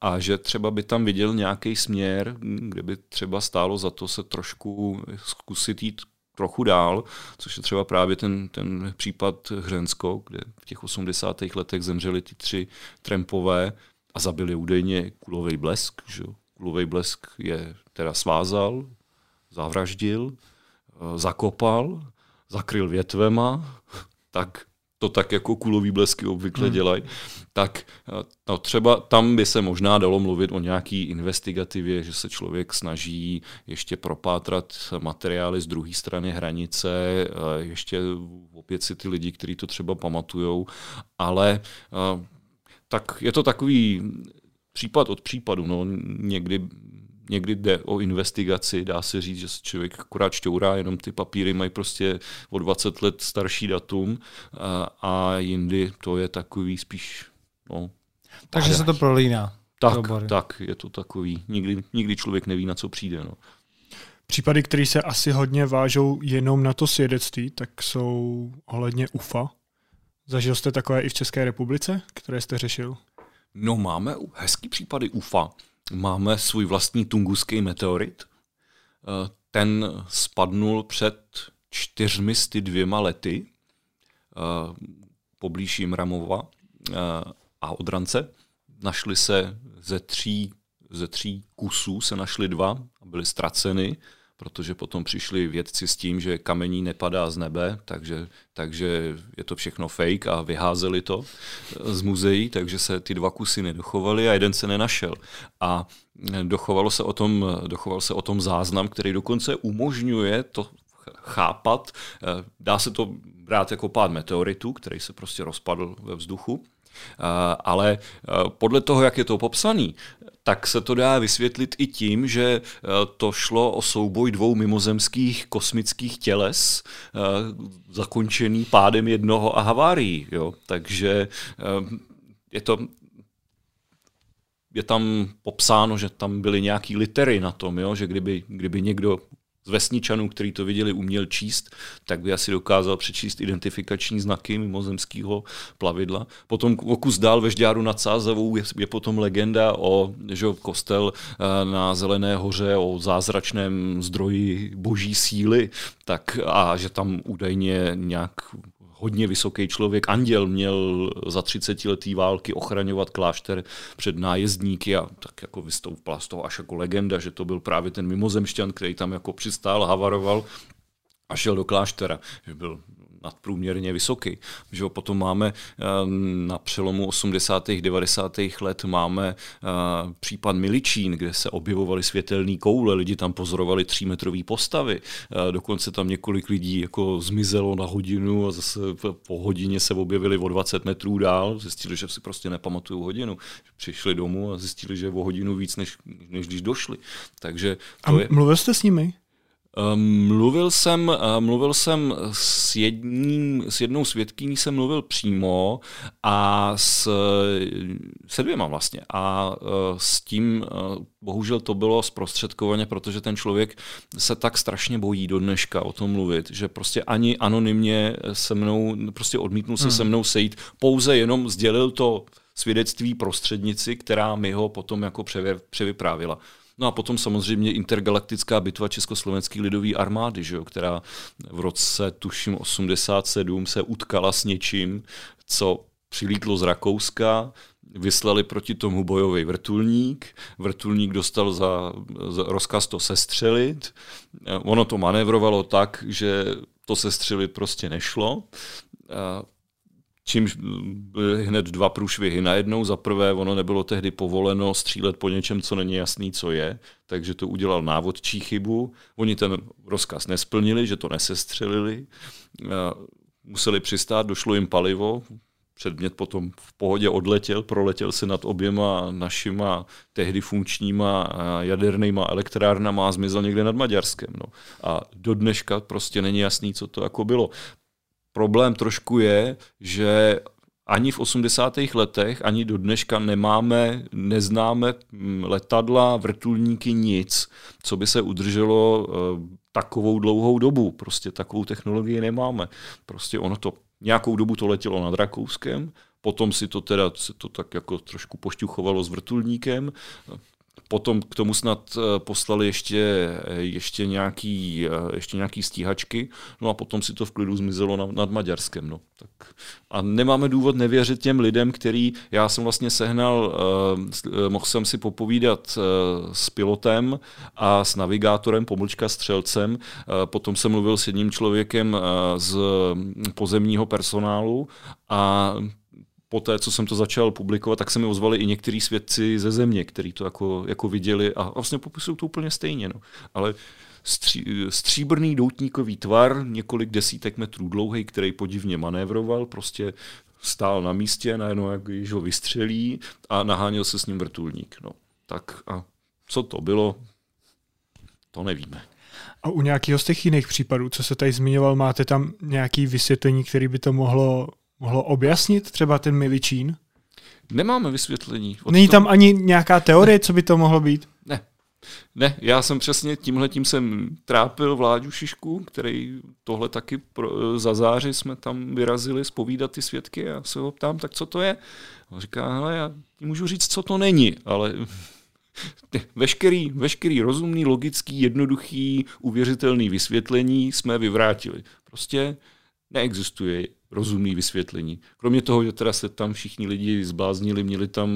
a že třeba by tam viděl nějaký směr, hm, kde by třeba stálo za to se trošku zkusit jít trochu dál, což je třeba právě ten, ten případ Hřensko, kde v těch 80. letech zemřeli ty tři trampové a zabili údajně kulový blesk. Že? Kulový blesk je teda svázal, zavraždil, eh, zakopal, zakryl větvema, tak to tak jako kulový blesky obvykle hmm. dělají, tak eh, no, třeba tam by se možná dalo mluvit o nějaký investigativě, že se člověk snaží ještě propátrat materiály z druhé strany hranice, eh, ještě opět si ty lidi, kteří to třeba pamatujou, ale eh, tak je to takový případ od případu. No, někdy někdy jde o investigaci, dá se říct, že se člověk akorát šťourá, jenom ty papíry mají prostě o 20 let starší datum a, a jindy to je takový spíš no, takže se to prolíná. Tak, tak, je to takový. Nikdy, nikdy člověk neví, na co přijde. No. Případy, které se asi hodně vážou jenom na to svědectví, tak jsou ohledně UFA. Zažil jste takové i v České republice, které jste řešil? No máme hezký případy UFA. Máme svůj vlastní tunguský meteorit. Eh, ten spadnul před čtyřmi dvěma lety eh, poblíž Jimramova eh, a Odrance. Našli se ze tří, ze tří kusů, se našli dva a byly ztraceny protože potom přišli vědci s tím, že kamení nepadá z nebe, takže, takže je to všechno fake a vyházeli to z muzeí, takže se ty dva kusy nedochovaly a jeden se nenašel. A dochovalo se o tom, dochoval se o tom záznam, který dokonce umožňuje to chápat. Dá se to brát jako pád meteoritu, který se prostě rozpadl ve vzduchu, ale podle toho, jak je to popsaný, tak se to dá vysvětlit i tím, že eh, to šlo o souboj dvou mimozemských kosmických těles, eh, zakončený pádem jednoho a havárií. Jo? Takže eh, je to je tam popsáno, že tam byly nějaký litery na tom, jo? že kdyby, kdyby někdo vesničanů, který to viděli, uměl číst, tak by asi dokázal přečíst identifikační znaky mimozemského plavidla. Potom o kus dál ve Žďáru nad Sázavou je, je potom legenda o že, kostel eh, na Zelené hoře, o zázračném zdroji boží síly, tak a že tam údajně nějak hodně vysoký člověk, anděl, měl za 30 letý války ochraňovat klášter před nájezdníky a tak jako vystoupila z toho až jako legenda, že to byl právě ten mimozemšťan, který tam jako přistál, havaroval a šel do kláštera, že byl nadprůměrně vysoký. Že potom máme eh, na přelomu 80. 90. let máme eh, případ Miličín, kde se objevovaly světelné koule, lidi tam pozorovali třímetrové postavy, eh, dokonce tam několik lidí jako zmizelo na hodinu a zase po hodině se objevili o 20 metrů dál, zjistili, že si prostě nepamatují hodinu. Přišli domů a zjistili, že je o hodinu víc, než, než když došli. Takže to a je... mluvil jste s nimi? Ehm, mluvil jsem, eh, mluvil jsem s, jedním, s jednou svědkyní jsem mluvil přímo a s, se dvěma vlastně. A eh, s tím eh, bohužel to bylo zprostředkovaně, protože ten člověk se tak strašně bojí do dneška o tom mluvit, že prostě ani anonymně se mnou, prostě odmítnul se hmm. se mnou sejít, pouze jenom sdělil to svědectví prostřednici, která mi ho potom jako převyprávila. No a potom samozřejmě intergalaktická bitva Československé lidové armády, že jo, která v roce, tuším, 87 se utkala s něčím, co přilítlo z Rakouska, vyslali proti tomu bojový vrtulník, vrtulník dostal za, za rozkaz to sestřelit, ono to manévrovalo tak, že to sestřelit prostě nešlo čímž byly hned dva průšvihy najednou. Za prvé, ono nebylo tehdy povoleno střílet po něčem, co není jasný, co je, takže to udělal návodčí chybu. Oni ten rozkaz nesplnili, že to nesestřelili. Museli přistát, došlo jim palivo, předmět potom v pohodě odletěl, proletěl se nad oběma našima tehdy funkčníma jadernýma elektrárnama a zmizel někde nad Maďarskem. No. A do dneška prostě není jasný, co to jako bylo. Problém trošku je, že ani v 80. letech, ani do dneška nemáme, neznáme mm, letadla, vrtulníky, nic, co by se udrželo eh, takovou dlouhou dobu. Prostě takovou technologii nemáme. Prostě ono to nějakou dobu to letělo nad Rakouskem, potom si to teda se to tak jako trošku pošťuchovalo s vrtulníkem, Potom k tomu snad eh, poslali ještě, eh, ještě, nějaký, eh, ještě nějaký stíhačky, no a potom si to v klidu zmizelo nad, Maďarskem. No. Tak. A nemáme důvod nevěřit těm lidem, který, já jsem vlastně sehnal, mohl jsem si popovídat s pilotem a s navigátorem, pomlčka střelcem, potom jsem mluvil s jedním člověkem z pozemního personálu a po té, co jsem to začal publikovat, tak se mi ozvali i někteří svědci ze země, kteří to jako, jako viděli a vlastně popisují to úplně stejně. No. Ale stří, stříbrný doutníkový tvar, několik desítek metrů dlouhý, který podivně manévroval, prostě stál na místě, najednou jak když ho vystřelí a naháněl se s ním vrtulník. No. Tak a co to bylo, to nevíme. A u nějakého z těch jiných případů, co se tady zmiňoval, máte tam nějaké vysvětlení, které by to mohlo mohlo objasnit třeba ten Miličín? Nemáme vysvětlení. Není tam ani nějaká teorie, co by to mohlo být? Ne. Ne, já jsem přesně tímhle tím jsem trápil Vláďu Šišku, který tohle taky pro, za záři jsme tam vyrazili spovídat ty svědky a se ho ptám, tak co to je? On říká, hele, já ti můžu říct, co to není, ale *laughs* veškerý, veškerý rozumný, logický, jednoduchý, uvěřitelný vysvětlení jsme vyvrátili. Prostě neexistuje rozumný vysvětlení. Kromě toho, že teda se tam všichni lidi zbláznili, měli tam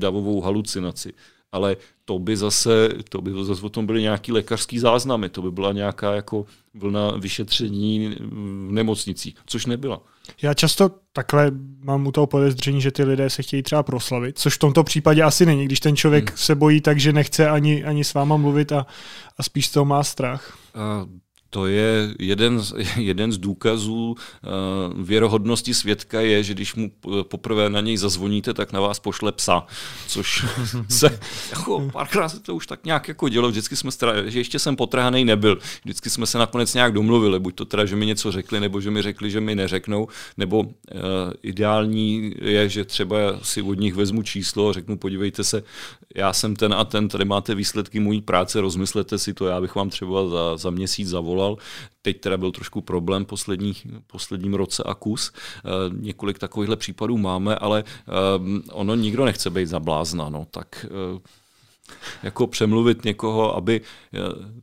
davovou halucinaci. Ale to by zase, to by zase o tom byly nějaký lékařský záznamy, to by byla nějaká jako vlna vyšetření v nemocnicích, což nebyla. Já často takhle mám u toho podezření, že ty lidé se chtějí třeba proslavit, což v tomto případě asi není, když ten člověk hmm. se bojí tak, že nechce ani, ani s váma mluvit a, a spíš z toho má strach. Uh, to je jeden z, *laughs* jeden z důkazů uh, věrohodnosti svědka je, že když mu poprvé na něj zazvoníte, tak na vás pošle psa, což *laughs* se jako párkrát se to už tak nějak jako dělo, vždycky jsme, že ještě jsem potrhaný nebyl, vždycky jsme se nakonec nějak domluvili, buď to teda, že mi něco řekli, nebo že mi řekli, že mi neřeknou, nebo uh, ideální je, že třeba si od nich vezmu číslo a řeknu, podívejte se, já jsem ten a ten, tady máte výsledky mojí práce, rozmyslete si to, já bych vám třeba za, za měsíc zavolal. Teď teda byl trošku problém poslední, posledním roce a kus. E, několik takovýchhle případů máme, ale e, ono nikdo nechce být zablázna, no, tak e, jako přemluvit někoho, aby...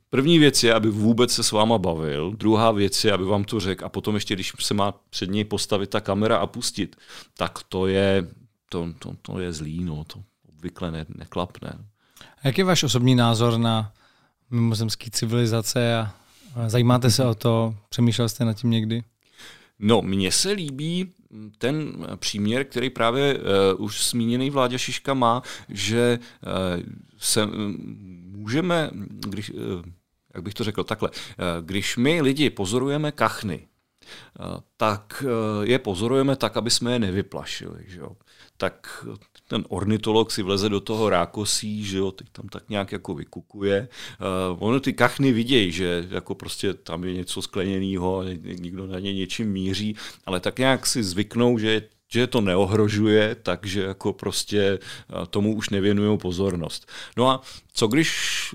První věc je, aby vůbec se s váma bavil, druhá věc je, aby vám to řekl. A potom ještě, když se má před něj postavit ta kamera a pustit, tak to je, to, to, to je zlý, no, to obvykle ne, neklapne. A jak je váš osobní názor na mimozemské civilizace a zajímáte se o to? Přemýšlel jste nad tím někdy? No, mně se líbí ten příměr, který právě uh, už zmíněný Vláďa Šiška má, že uh, se můžeme, když, uh, jak bych to řekl takhle, uh, když my lidi pozorujeme kachny, tak je pozorujeme tak, aby jsme je nevyplašili. Že jo? Tak ten ornitolog si vleze do toho rákosí, že jo, teď tam tak nějak jako vykukuje. Uh, ono ty kachny vidějí, že jako prostě tam je něco skleněného, nikdo na ně něčím míří, ale tak nějak si zvyknou, že že to neohrožuje, takže jako prostě eh, tomu už nevěnují pozornost. No a co když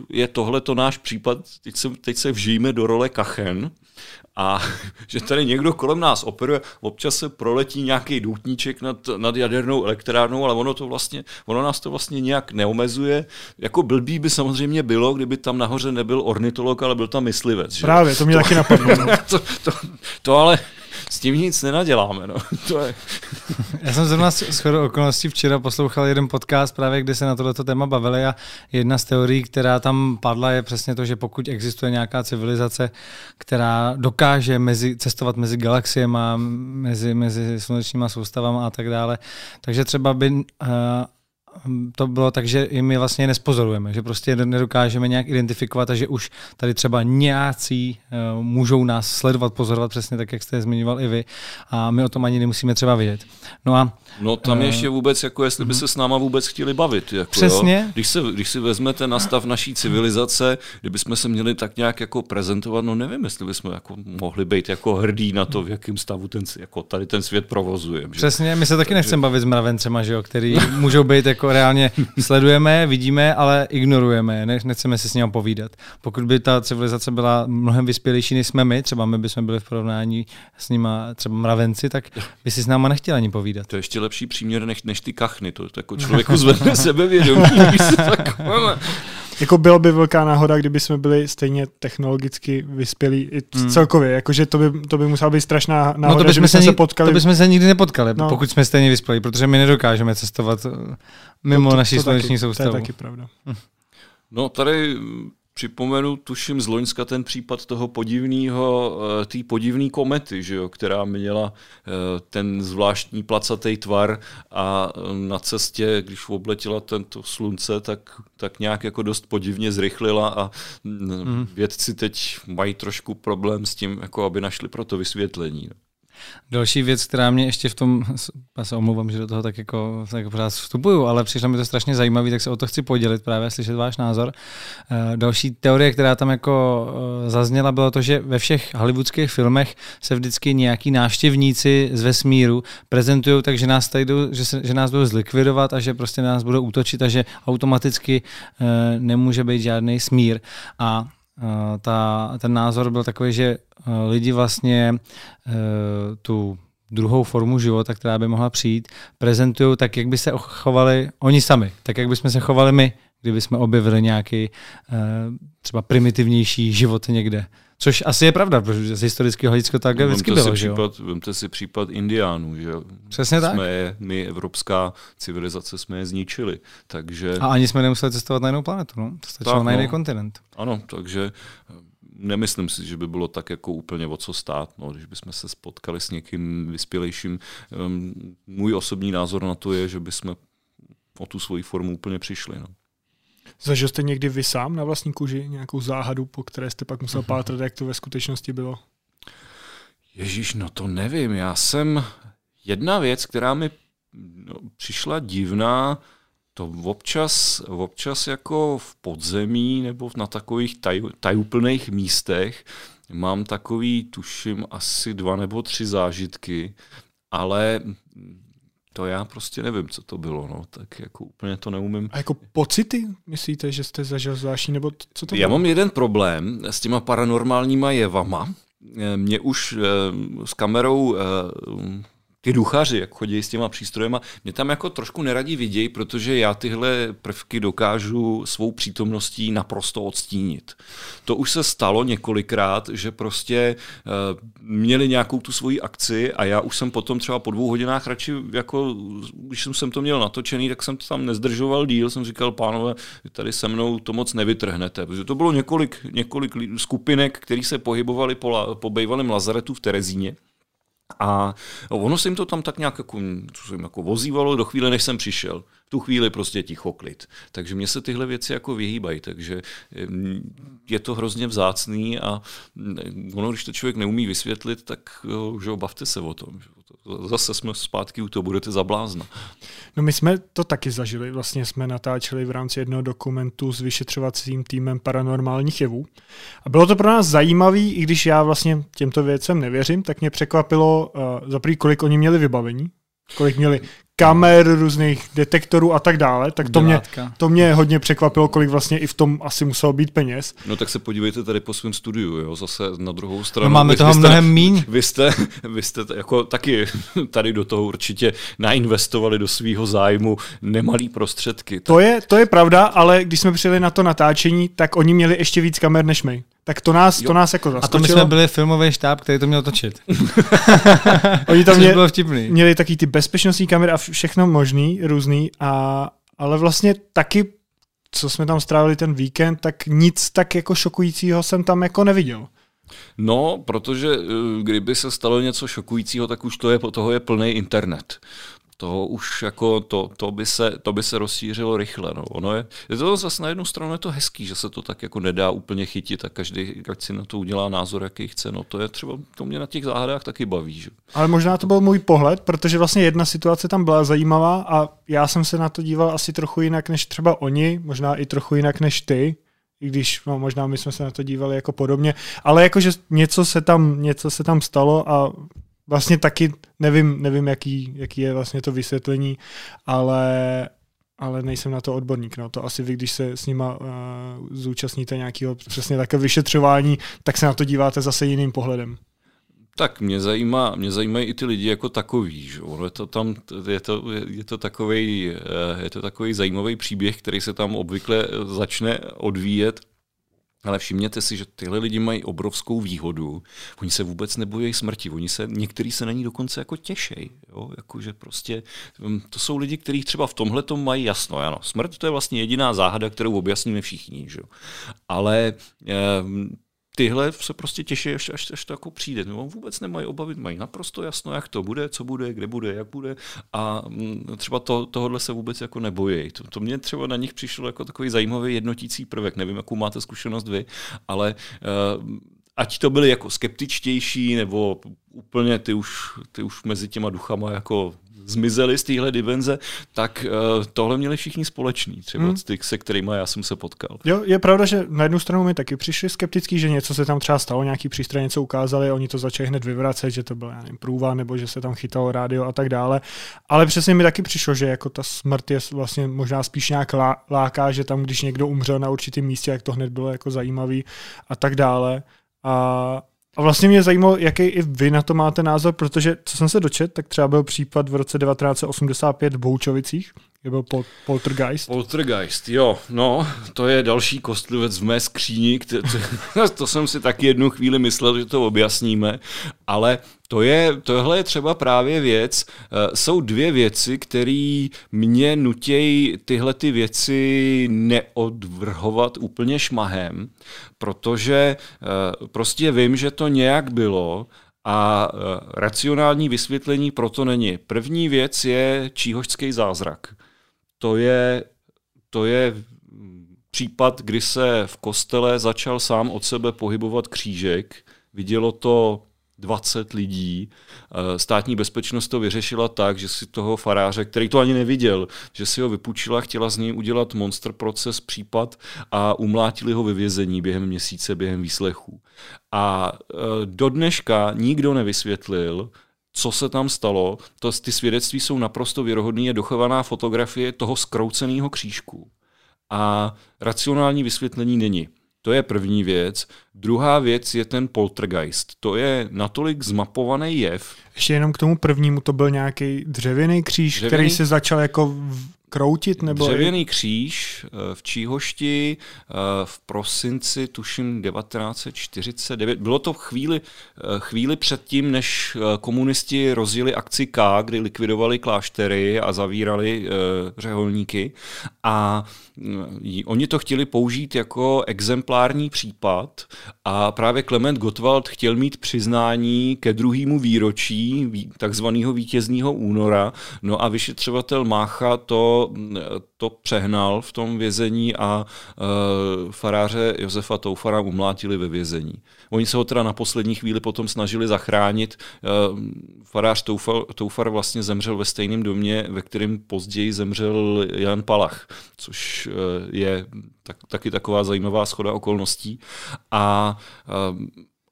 je tohleto náš případ, teď se, teď se vžijeme do role kachen a *laughs* že tady někdo kolem nás operuje, občas se proletí nějaký doutníček nad, nad jadernou elektrárnou, ale ono to vlastně, ono nás to vlastně nějak neomezuje. Jako blbý by samozřejmě bylo, kdyby tam nahoře nebyl ornitolog, ale byl tam myslivec. Že? Právě, to mě *laughs* taky napadlo. To, to, to, ale s tím nic nenaděláme. No. *laughs* To je... Já jsem zrovna s okolností včera poslouchal jeden podcast právě, kde se na tohleto téma bavili a jedna z teorií, která tam padla, je přesně to, že pokud existuje nějaká civilizace, která dokáže mezi, cestovat mezi galaxiemi, mezi, mezi slunečníma soustavama a tak dále, takže třeba by uh, to bylo tak, že i my vlastně nespozorujeme, že prostě nedokážeme nějak identifikovat a že už tady třeba nějací uh, můžou nás sledovat, pozorovat přesně tak, jak jste zmiňoval i vy a my o tom ani nemusíme třeba vědět. No a No tam uh, ještě vůbec, jako jestli by se s náma vůbec chtěli bavit. Jako, Přesně. Jo? Když, se, když si vezmete na stav naší civilizace, kdybychom se měli tak nějak jako prezentovat, no nevím, jestli bychom jako mohli být jako hrdí na to, v jakém stavu ten, jako tady ten svět provozujeme. Přesně, my se taky nechceme bavit s mravencema, že jo, který můžou být jako reálně sledujeme, vidíme, ale ignorujeme, ne, nechceme si s ním povídat. Pokud by ta civilizace byla mnohem vyspělejší, než jsme my, třeba my bychom byli v porovnání s nima třeba mravenci, tak by si s náma nechtěli ani povídat. To je ještě lepší příměr než, než ty kachny, to, to jako *laughs* člověku zvedne sebevědomí. *laughs* *laughs* jako bylo by velká náhoda, kdyby jsme byli stejně technologicky vyspělí i hmm. celkově, jakože to by, to by musela být strašná náhoda, no to bychom že bychom se, se potkali. To bychom se nikdy nepotkali, no. pokud jsme stejně vyspělí, protože my nedokážeme cestovat eh, mimo no to, naší sluneční soustavu. To je taky pravda. Hm. No tady připomenu, tuším z Loňska ten případ toho podivného, eh, té podivné komety, že jo, která měla eh, ten zvláštní placatý tvar a eh, na cestě, když obletěla tento slunce, tak, tak nějak jako dost podivně zrychlila a mm. vědci teď mají trošku problém s tím, jako aby našli pro to vysvětlení. No. Další věc, která mě ještě v tom, já se omlouvám, že do toho tak jako, tak pořád vstupuju, ale přišlo mi to strašně zajímavý, tak se o to chci podělit právě, slyšet váš názor. Eh, další teorie, která tam jako eh, zazněla, bylo to, že ve všech hollywoodských filmech se vždycky nějaký návštěvníci z vesmíru prezentují tak, že nás, tady jdou, že, se, že nás budou zlikvidovat a že prostě nás budou útočit a že automaticky eh, nemůže být žádný smír. A ta, ten názor byl takový, že lidi vlastně tu druhou formu života, která by mohla přijít, prezentují tak, jak by se chovali oni sami, tak, jak by jsme se chovali my, kdyby jsme objevili nějaký třeba primitivnější život někde. Což asi je pravda, protože z historického hlediska tak no, vždycky bylo. Si případ, vemte si případ Indiánů, že Přesně tak. Jsme je, my, evropská civilizace, jsme je zničili. Takže... A ani jsme nemuseli cestovat na jinou planetu, no? To stačilo tak, na jiný no. kontinent. Ano, takže eh, nemyslím si, že by bylo tak jako úplně o co stát, no, když bychom se spotkali s někým vyspělejším. Um, můj osobní názor na to je, že bychom o tu svoji formu úplně přišli. No. Zažil jste někdy vy sám na vlastní kůži nějakou záhadu, po které jste pak musel pátrat, jak to ve skutečnosti bylo? Ježíš, no to nevím. Já jsem... Jedna věc, která mi no, přišla divná, to občas, občas jako v podzemí nebo na takových taj, tajuplných místech mám takový, tuším, asi dva nebo tři zážitky, ale to já prostě nevím, co to bylo, no, tak jako úplně to neumím. A jako pocity, myslíte, že jste zažil zvláštní, nebo co to Já bylo? mám jeden problém s těma paranormálníma jevama. Mě už eh, s kamerou eh, ty duchaři, jak chodí s těma přístrojema, mě tam jako trošku neradí vidějí, protože já tyhle prvky dokážu svou přítomností naprosto odstínit. To už se stalo několikrát, že prostě uh, měli nějakou tu svoji akci a já už jsem potom třeba po dvou hodinách radši, jako, když jsem to měl natočený, tak jsem to tam nezdržoval díl, jsem říkal, pánové, tady se mnou to moc nevytrhnete, protože to bylo několik, několik skupinek, který se pohybovali po, po bejvalém Lazaretu v Terezíně a ono se jim to tam tak nějak jako, co se jim jako vozívalo do chvíle, než jsem přišel. V tu chvíli prostě ticho klid. Takže mě se tyhle věci jako vyhýbají, takže je to hrozně vzácný a ono, když to člověk neumí vysvětlit, tak že bavte se o tom. Že zase jsme zpátky u toho, budete zablázna. No my jsme to taky zažili, vlastně jsme natáčeli v rámci jednoho dokumentu s vyšetřovacím týmem paranormálních jevů. A bylo to pro nás zajímavé, i když já vlastně těmto věcem nevěřím, tak mě překvapilo uh, za kolik oni měli vybavení, kolik měli kamer, různých detektorů a tak dále, tak to mě, to mě hodně překvapilo, kolik vlastně i v tom asi muselo být peněz. No tak se podívejte tady po svém studiu, jo, zase na druhou stranu. No máme toho mnohem míň. Vy jste, vy jste jako taky *laughs* tady do toho určitě nainvestovali do svého zájmu nemalý prostředky. Tak... To, je, to je pravda, ale když jsme přijeli na to natáčení, tak oni měli ještě víc kamer než my. Tak to nás, to nás jako zaskočilo. A to my jsme byli filmový štáb, který to měl točit. *laughs* Oni tam mě, bylo vtipný. měli taky ty bezpečnostní kamery a všechno možný, různý, a, ale vlastně taky, co jsme tam strávili ten víkend, tak nic tak jako šokujícího jsem tam jako neviděl. No, protože eh, kdyby se stalo něco šokujícího, tak už to je, toho je plný internet to už jako to, to, by se, to by se rozšířilo rychle. No. Ono je, je to zase na jednu stranu je to hezký, že se to tak jako nedá úplně chytit a každý, ať si na to udělá názor, jaký chce. No to je třeba, to mě na těch záhadách taky baví. Že? Ale možná to byl můj pohled, protože vlastně jedna situace tam byla zajímavá a já jsem se na to díval asi trochu jinak než třeba oni, možná i trochu jinak než ty, i když no, možná my jsme se na to dívali jako podobně, ale jakože něco se tam, něco se tam stalo a vlastně taky nevím, nevím jaký, jaký je vlastně to vysvětlení, ale, ale nejsem na to odborník. No. To asi vy, když se s nima uh, zúčastníte nějakého přesně takové vyšetřování, tak se na to díváte zase jiným pohledem. Tak mě, zajímá, mě zajímají i ty lidi jako takový. Že? je to tam, je to, je to takový, eh, je to takový zajímavý příběh, který se tam obvykle začne odvíjet ale všimněte si, že tyhle lidi mají obrovskou výhodu. Oni se vůbec nebojí smrti. Oni se, někteří se na ní dokonce jako těšej. Jo? Jako, že prostě, hm, to jsou lidi, kteří třeba v tomhle mají jasno. Ano, smrt to je vlastně jediná záhada, kterou objasníme všichni. Že? Ale eh, tyhle se prostě těší, až, až, až to jako přijde. No, vůbec nemají obavy, mají naprosto jasno, jak to bude, co bude, kde bude, jak bude a mm, třeba to, tohohle se vůbec jako nebojí. To, to mě třeba na nich přišlo jako takový zajímavý jednotící prvek. Nevím, jakou máte zkušenost vy, ale uh, ať to byli jako skeptičtější, nebo úplně ty už, ty už mezi těma duchama jako zmizeli z téhle dimenze, tak uh, tohle měli všichni společný, třeba hmm. ty, se kterými já jsem se potkal. Jo, je pravda, že na jednu stranu mi taky přišli skeptický, že něco se tam třeba stalo, nějaký přístroj něco ukázali, oni to začali hned vyvracet, že to byl nevím, průva, nebo že se tam chytalo rádio a tak dále. Ale přesně mi taky přišlo, že jako ta smrt je vlastně možná spíš nějak lá, láká, že tam, když někdo umřel na určitém místě, jak to hned bylo jako zajímavý a tak dále. A, a vlastně mě zajímalo, jaký i vy na to máte názor, protože co jsem se dočet, tak třeba byl případ v roce 1985 v Boučovicích, kde byl pol- Poltergeist. Poltergeist, jo, no, to je další kostlivec v mé skříni, *laughs* to, to, jsem si taky jednu chvíli myslel, že to objasníme, ale to je, tohle je třeba právě věc, uh, jsou dvě věci, které mě nutějí tyhle ty věci neodvrhovat úplně šmahem, protože uh, prostě vím, že to nějak bylo a uh, racionální vysvětlení proto není. První věc je číhožský zázrak. To je, to je případ, kdy se v kostele začal sám od sebe pohybovat křížek. Vidělo to 20 lidí. Eh, státní bezpečnost to vyřešila tak, že si toho faráře, který to ani neviděl, že si ho vypůjčila, chtěla z něj udělat monster proces případ a umlátili ho ve vězení během měsíce, během výslechů. A eh, do dneška nikdo nevysvětlil, co se tam stalo. To, ty svědectví jsou naprosto věrohodné, je dochovaná fotografie toho skrouceného křížku. A racionální vysvětlení není. To je první věc. Druhá věc je ten poltergeist. To je natolik zmapovaný jev. Ještě jenom k tomu prvnímu, to byl nějaký dřevěný kříž, dřevěný? který se začal jako kroutit? Nebo Dřevěný kříž eh, v Číhošti eh, v prosinci, tuším 1949. Bylo to chvíli, eh, chvíli předtím, než komunisti rozjeli akci K, kdy likvidovali kláštery a zavírali řeholníky. A oni to chtěli použít jako exemplární případ a právě Klement Gottwald chtěl mít přiznání ke druhému výročí takzvaného vítězního února. No a vyšetřovatel Mácha to to, přehnal v tom vězení a uh, faráře Josefa Toufara umlátili ve vězení. Oni se ho teda na poslední chvíli potom snažili zachránit. Uh, farář Toufar, Toufar vlastně zemřel ve stejném domě, ve kterém později zemřel Jan Palach, což uh, je tak, taky taková zajímavá schoda okolností. A uh,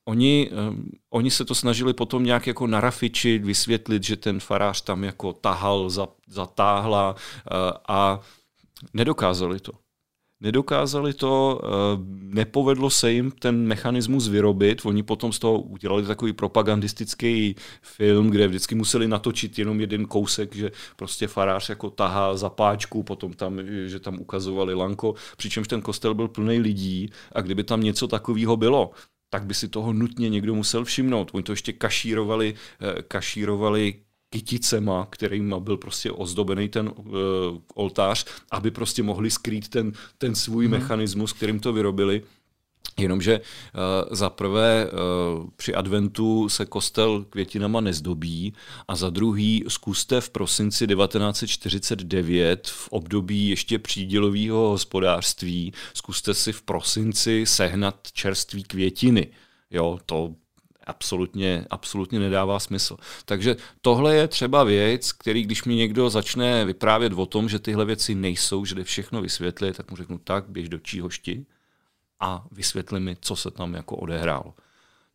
Oni, um, oni se to snažili potom nějak jako narafičit, vysvětlit, že ten farář tam jako tahal, zatáhla uh, a nedokázali to. Nedokázali to, uh, nepovedlo se jim ten mechanismus vyrobit. Oni potom z toho udělali takový propagandistický film, kde vždycky museli natočit jenom jeden kousek, že prostě farář jako tahá za páčku, potom tam, že tam ukazovali lanko, přičemž ten kostel byl plný lidí a kdyby tam něco takového bylo, tak by si toho nutně někdo musel všimnout. Oni to ještě kašírovali, eh, kašírovali kyticema, kterým byl prostě ozdobený ten uh, oltář, aby prostě mohli skrýt ten, ten svůj hmm. mechanismus, kterým to vyrobili. Jenomže uh, za prvé uh, při adventu se kostel květinama nezdobí a za druhý zkuste v prosinci 1949 v období ještě přídělového hospodářství, zkuste si v prosinci sehnat čerství květiny. Jo, to absolutně, absolutně nedává smysl. Takže tohle je třeba věc, který když mi někdo začne vyprávět o tom, že tyhle věci nejsou, že jde všechno vysvětlit, tak mu řeknu tak, běž do Číhošti a vysvětli mi, co se tam jako odehrálo.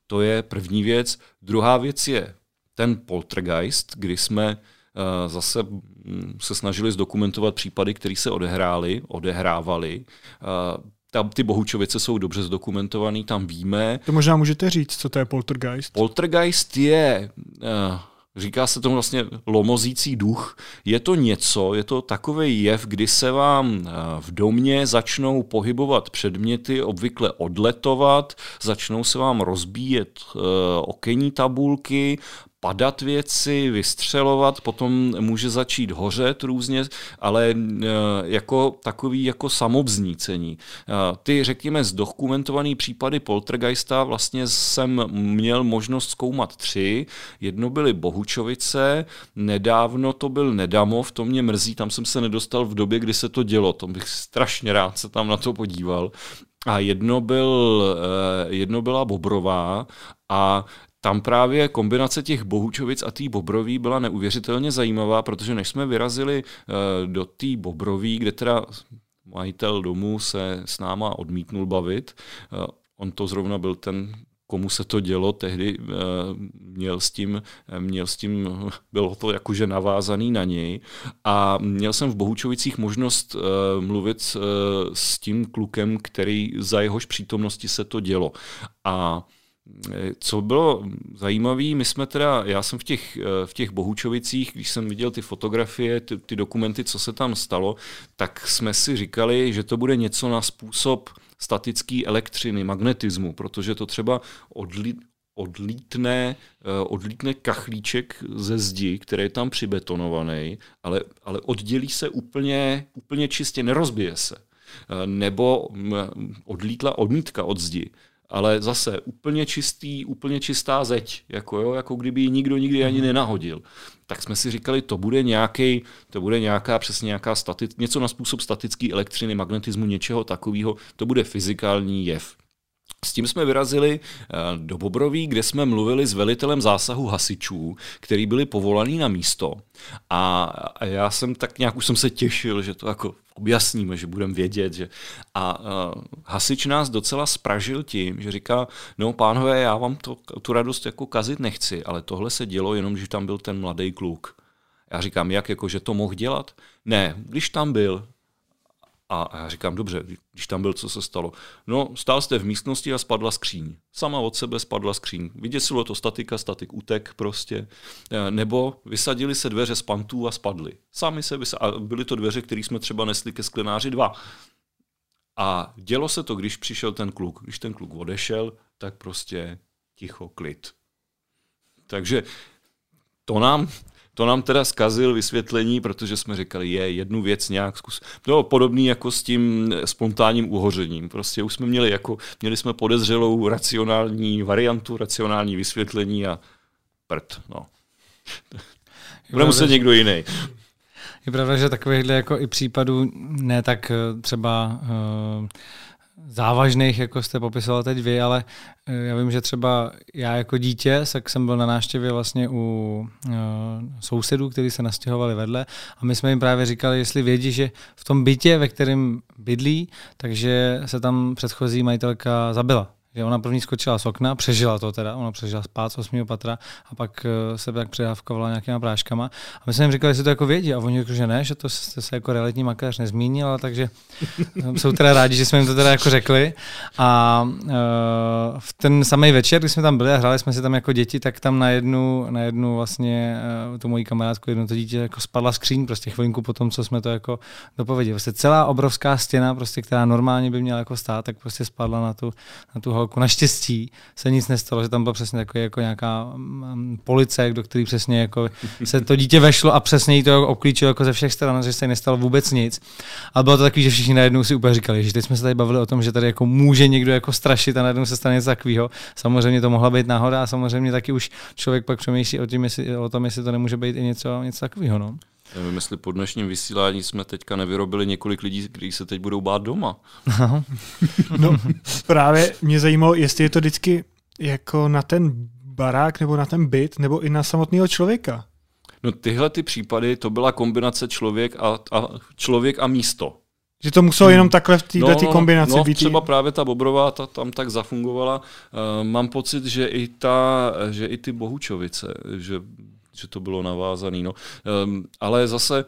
To je první věc. Druhá věc je ten poltergeist, kdy jsme uh, zase mm, se snažili zdokumentovat případy, které se odehrály, odehrávaly. Tam ty Bohučovice jsou dobře zdokumentovaný, tam víme. To možná můžete říct, co to je poltergeist? Poltergeist je uh, Říká se tomu vlastně lomozící duch. Je to něco, je to takový jev, kdy se vám eh, v domě začnou pohybovat předměty, obvykle odletovat, začnou se vám rozbíjet eh, okenní tabulky, padat věci, vystřelovat, potom může začít hořet různě, ale e, jako takový jako samovznícení. E, ty, řekněme, zdokumentované případy poltergeista vlastně jsem měl možnost zkoumat tři. Jedno byly Bohučovice, nedávno to byl Nedamov, to mě mrzí, tam jsem se nedostal v době, kdy se to dělo, to bych strašně rád se tam na to podíval. A jedno, byl, e, jedno byla Bobrová a tam právě kombinace těch Bohučovic a té Bobroví byla neuvěřitelně zajímavá, protože než jsme vyrazili uh, do té Bobroví, kde teda majitel domu se s náma odmítnul bavit, uh, on to zrovna byl ten komu se to dělo, tehdy uh, měl s tím, měl s tím, *laughs* bylo to jakože navázaný na něj a měl jsem v Bohučovicích možnost mluvit s tím klukem, který za jehož přítomnosti se to dělo. A co bylo zajímavé, my jsme teda, já jsem v těch, v těch Bohučovicích, když jsem viděl ty fotografie, ty, ty dokumenty, co se tam stalo, tak jsme si říkali, že to bude něco na způsob statické elektřiny, magnetismu, protože to třeba odlí, odlítne, odlítne kachlíček ze zdi, který je tam přibetonovaný, ale, ale oddělí se úplně, úplně čistě, nerozbije se. Nebo odlítla odmítka od zdi ale zase úplně čistý, úplně čistá zeď, jako, jo, jako kdyby ji nikdo nikdy ani mhm. nenahodil. Tak jsme si říkali, to bude nějaký, to bude nějaká přesně nějaká stati, něco na způsob statické elektřiny, magnetismu, něčeho takového, to bude fyzikální jev. S tím jsme vyrazili eh, do Bobroví, kde jsme mluvili s velitelem zásahu hasičů, který byli povolaný na místo. A já jsem tak nějak už jsem se těšil, že to jako objasníme, že budeme vědět. Že... A uh, hasič nás docela spražil tím, že říká, no pánové, já vám to, tu radost jako kazit nechci, ale tohle se dělo jenom, že tam byl ten mladý kluk. Já říkám, jak, jako, že to mohl dělat? Ne, když tam byl, a já říkám, dobře, když tam byl, co se stalo? No, stál jste v místnosti a spadla skříň. Sama od sebe spadla skříň. Vyděsilo to statika, statik utek prostě. E, nebo vysadili se dveře z pantů a spadly. Sami se vysadili. A byly to dveře, které jsme třeba nesli ke sklenáři dva. A dělo se to, když přišel ten kluk. Když ten kluk odešel, tak prostě ticho, klid. Takže to nám to nám teda zkazil vysvětlení, protože jsme říkali, je jednu věc nějak zkus. To podobný jako s tím spontánním uhořením. Prostě už jsme měli jako, měli jsme podezřelou racionální variantu, racionální vysvětlení a prd, no. Bude muset někdo jiný. Je pravda, že takovýchhle jako i případů ne tak eh, třeba uh, závažných, jako jste popisoval teď vy, ale eh, já vím, že třeba já jako dítě, tak jsem byl na návštěvě vlastně u uh, sousedů, kteří se nastěhovali vedle a my jsme jim právě říkali, jestli vědí, že v tom bytě, ve kterém bydlí, takže se tam předchozí majitelka zabila že ona první skočila z okna, přežila to teda, ona přežila spát z osmého patra a pak eh, se tak přidávkovala nějakýma práškama. A my jsme jim říkali, jestli to jako vědí a oni řekli, že ne, že to se, se jako realitní makléř nezmínil, takže eh, jsou teda rádi, že jsme jim to teda jako řekli. A uh, v ten samý večer, když jsme tam byli a hráli jsme si tam jako děti, tak tam na jednu, na jednu vlastně tu moji kamarádku, jedno to dítě jako spadla skříň prostě chvilinku po tom, co jsme to jako dopověděli. Prostě celá obrovská stěna, prostě, která normálně by měla jako stát, tak prostě spadla na tu, na tu holku. Naštěstí se nic nestalo, že tam byla přesně takový jako nějaká um, police, do který přesně jako se to dítě vešlo a přesně jí to obklíčilo jako ze všech stran, že se nestalo vůbec nic. Ale bylo to takový, že všichni najednou si úplně říkali, že teď jsme se tady bavili o tom, že tady jako může někdo jako strašit a najednou se stane něco takového. Samozřejmě to mohla být náhoda a samozřejmě taky už člověk pak přemýšlí o, tím, jestli, o tom, jestli to nemůže být i něco, něco takového. No. Nevím, jestli po dnešním vysílání jsme teďka nevyrobili několik lidí, kteří se teď budou bát doma. no, právě mě zajímalo, jestli je to vždycky jako na ten barák nebo na ten byt, nebo i na samotného člověka. No tyhle ty případy, to byla kombinace člověk a, a člověk a místo. Že to muselo jenom takhle v této no, no, kombinaci no, být. třeba právě ta Bobrová ta tam tak zafungovala. Uh, mám pocit, že i, ta, že i ty Bohučovice, že že to bylo navázané. No. Um, ale zase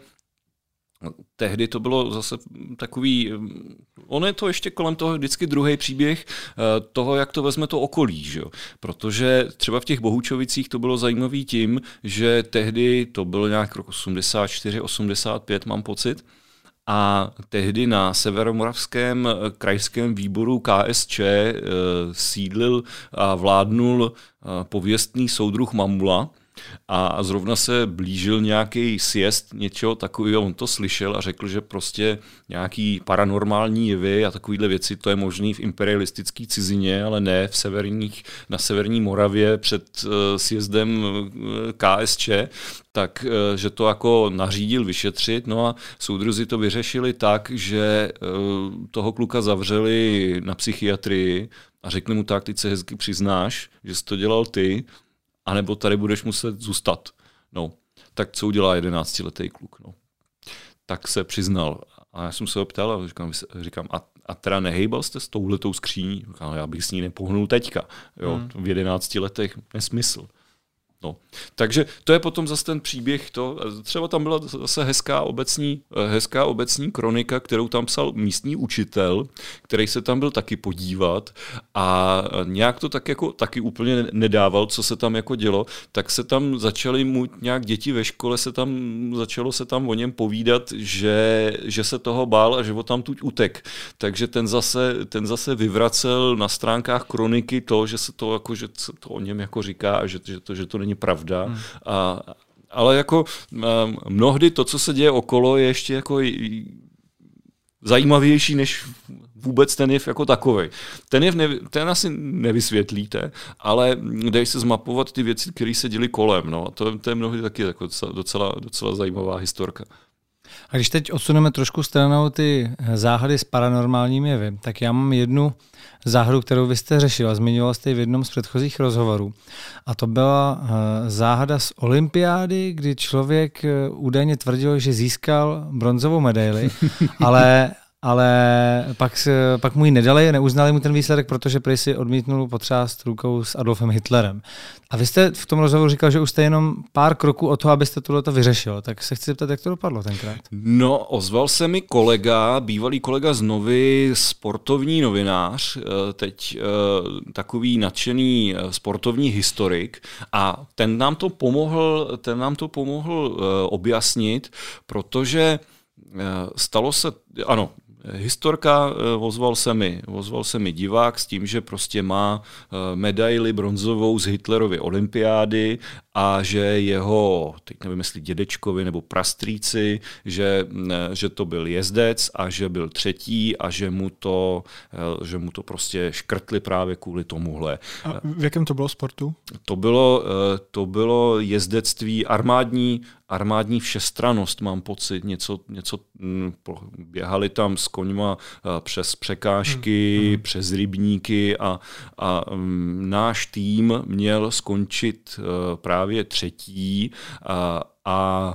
tehdy to bylo zase takový, on je to ještě kolem toho vždycky druhý příběh eh, toho, jak to vezme to okolí, že jo? protože třeba v těch Bohučovicích to bylo zajímavé tím, že tehdy to bylo nějak rok 84, 85, mám pocit, a tehdy na severomoravském eh, krajském výboru KSČ eh, sídlil a vládnul pověstný soudruh Mamula, a zrovna se blížil nějaký siest něčeho takového, on to slyšel a řekl, že prostě nějaký paranormální jevy a takovéhle věci, to je možné v imperialistické cizině, ale ne v severních, na severní Moravě před uh, sjezdem eh, KSČ, tak uh, že to jako nařídil vyšetřit, no a soudruzi to vyřešili tak, že uh, toho kluka zavřeli na psychiatrii a řekli mu tak, ty se hezky přiznáš, že jsi to dělal ty, anebo tady budeš muset zůstat. No, tak co udělá jedenáctiletý kluk? No. Tak se přiznal. A já jsem se ho ptal a říkám, říkám a, a teda nehejbal jste s touhletou skříní? Říkám, já bych s ní nepohnul teďka. Jo, hmm. V jedenácti letech nesmysl. No. Takže to je potom zase ten příběh. To, třeba tam byla zase hezká obecní, hezká obecní kronika, kterou tam psal místní učitel, který se tam byl taky podívat a nějak to tak jako taky úplně nedával, co se tam jako dělo, tak se tam začaly mu nějak děti ve škole se tam, začalo se tam o něm povídat, že, že se toho bál a že ho tam tuď utek. Takže ten zase, ten zase vyvracel na stránkách kroniky to, že se to jako, že se to o něm jako říká a že, že, to, že to není pravda. Hmm. A, ale jako mnohdy to, co se děje okolo, je ještě jako zajímavější než vůbec ten jev jako takový. Ten jev ne, ten asi nevysvětlíte, ale dej se zmapovat ty věci, které se děly kolem. No. A to, to je mnohdy taky jako docela, docela zajímavá historka. A když teď odsuneme trošku stranou ty záhady s paranormálními jevy, tak já mám jednu záhadu, kterou vy jste řešil a zmiňoval jste ji v jednom z předchozích rozhovorů. A to byla eh, záhada z olympiády, kdy člověk eh, údajně tvrdil, že získal bronzovou medaili, *laughs* ale ale pak, pak mu ji nedali, neuznali mu ten výsledek, protože prý si odmítnul potřást rukou s Adolfem Hitlerem. A vy jste v tom rozhovoru říkal, že už jste jenom pár kroků od toho, abyste tohle to vyřešil. Tak se chci zeptat, jak to dopadlo tenkrát. No, ozval se mi kolega, bývalý kolega z Novy, sportovní novinář, eh, teď eh, takový nadšený eh, sportovní historik a ten nám to pomohl, ten nám to pomohl objasnit, protože stalo se, ano, Historka eh, ozval se mi, ozval se mi divák s tím, že prostě má eh, medaili bronzovou z Hitlerovy olympiády a že jeho, teď nevím, jestli dědečkovi nebo prastrýci, že, že to byl jezdec a že byl třetí a že mu to, eh, že mu to prostě škrtli právě kvůli tomuhle. A v jakém to bylo sportu? To bylo, to bylo jezdectví armádní, armádní všestranost, mám pocit, něco, něco hm, běhali tam s koňma eh, přes překážky, hmm. hmm. přes rybníky a, a um, náš tým měl skončit uh, právě třetí a, a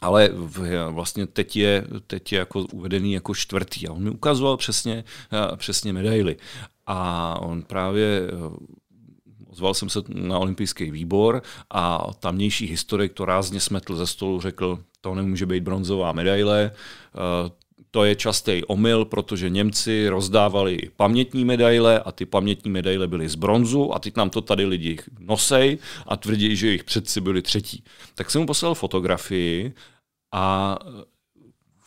ale vlastně teď je, teď je jako uvedený jako čtvrtý. A on mi ukazoval přesně, eh, přesně medaily. A on právě Ozval jsem se na olympijský výbor a tamnější historik to rázně smetl ze stolu, řekl, to nemůže být bronzová medaile, to je častý omyl, protože Němci rozdávali pamětní medaile a ty pamětní medaile byly z bronzu a teď nám to tady lidi nosej a tvrdí, že jejich předci byli třetí. Tak jsem mu poslal fotografii a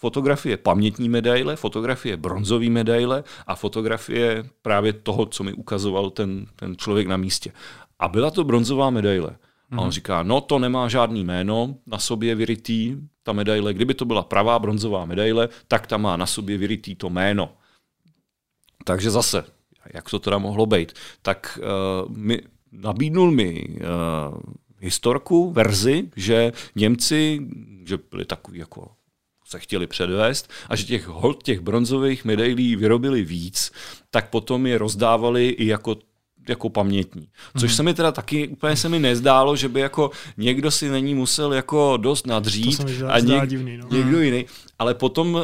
fotografie pamětní medaile, fotografie bronzové medaile a fotografie právě toho, co mi ukazoval ten, ten člověk na místě. A byla to bronzová medaile. A on mhm. říká, no to nemá žádný jméno na sobě vyrytý, ta medaile. Kdyby to byla pravá bronzová medaile, tak ta má na sobě vyrytý to jméno. Takže zase, jak to teda mohlo být? Tak uh, mi, nabídnul mi uh, historku, verzi, že Němci, že byli takový jako se chtěli předvést a že těch hold, těch bronzových medailí vyrobili víc, tak potom je rozdávali i jako jako pamětní. Což mm. se mi teda taky úplně se mi nezdálo, že by jako někdo si není musel jako dost nadřít a něk, divný, no. někdo jiný. Ale potom uh,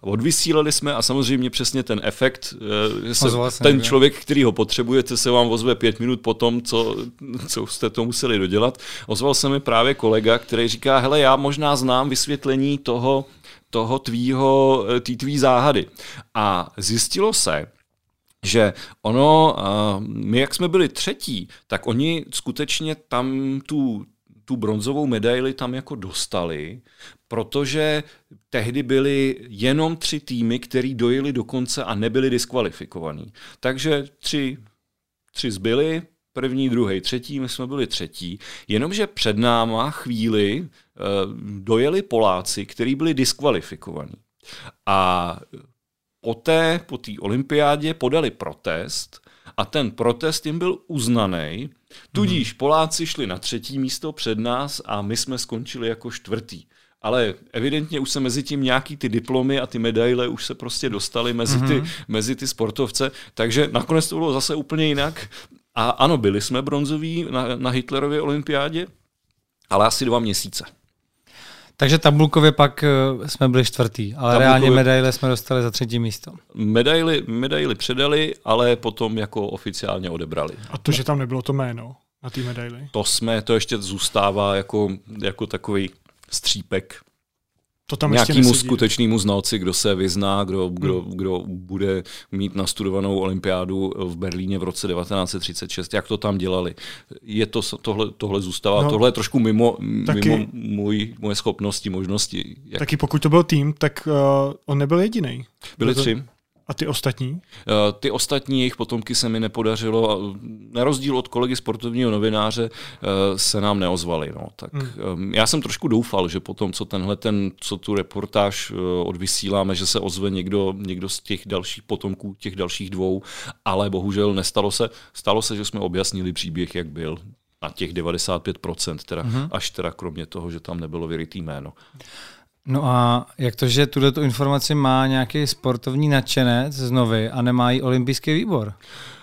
odvysílali jsme a samozřejmě přesně ten efekt, uh, se, ten ne? člověk, který ho potřebujete, se vám ozve pět minut po tom, co, co jste to museli dodělat. Ozval se mi právě kolega, který říká, hele, já možná znám vysvětlení toho, toho tvýho, eh, tý tvý záhady. A zjistilo se, že ono, my jak jsme byli třetí, tak oni skutečně tam tu, tu bronzovou medaili tam jako dostali, protože tehdy byly jenom tři týmy, který dojeli do konce a nebyli diskvalifikovaní. Takže tři, tři zbyli, první, druhý, třetí, my jsme byli třetí, jenomže před náma chvíli uh, dojeli Poláci, kteří byli diskvalifikovaní. A poté, po té olympiádě, podali protest a ten protest jim byl uznaný, tudíž Poláci šli na třetí místo před nás a my jsme skončili jako čtvrtý. Ale evidentně už se mezi tím nějaký ty diplomy a ty medaile už se prostě dostaly mezi ty, mm-hmm. mezi ty sportovce, takže nakonec to bylo zase úplně jinak. A ano, byli jsme bronzoví na, na Hitlerově olympiádě, ale asi dva měsíce. Takže tabulkově pak eh, jsme byli čtvrtý, ale tabulkově... reálně medaile jsme dostali za třetí místo. Medaily, medaily předali, ale potom jako oficiálně odebrali. A to, že tam nebylo to jméno na té medaili? To jsme, to ještě zůstává jako, jako takový střípek to tam nějakému skutečnému znalci, kdo se vyzná, kdo, kdo, hmm. kdo bude mít nastudovanou olympiádu v Berlíně v roce 1936, jak to tam dělali. Je to, tohle, tohle zůstává, no, tohle je trošku mimo, taky, mimo můj, moje schopnosti, možnosti. Jak... Taky pokud to byl tým, tak uh, on nebyl jediný. Byli tři. A ty ostatní? Eh, ty ostatní jejich potomky se mi nepodařilo, na rozdíl od kolegy sportovního novináře eh, se nám neozvali. No. Tak hmm. Já jsem trošku doufal, že potom, co tenhle ten, co tu reportáž eh, odvysíláme, že se ozve někdo, někdo z těch dalších potomků, těch dalších dvou, ale bohužel nestalo se. Stalo se, že jsme objasnili příběh, jak byl na těch 95%, teda, hmm. až teda kromě toho, že tam nebylo vyrytý jméno. No a jak to, že tuhle tu informaci má nějaký sportovní nadšenec z Novy a nemá jí olympijský výbor?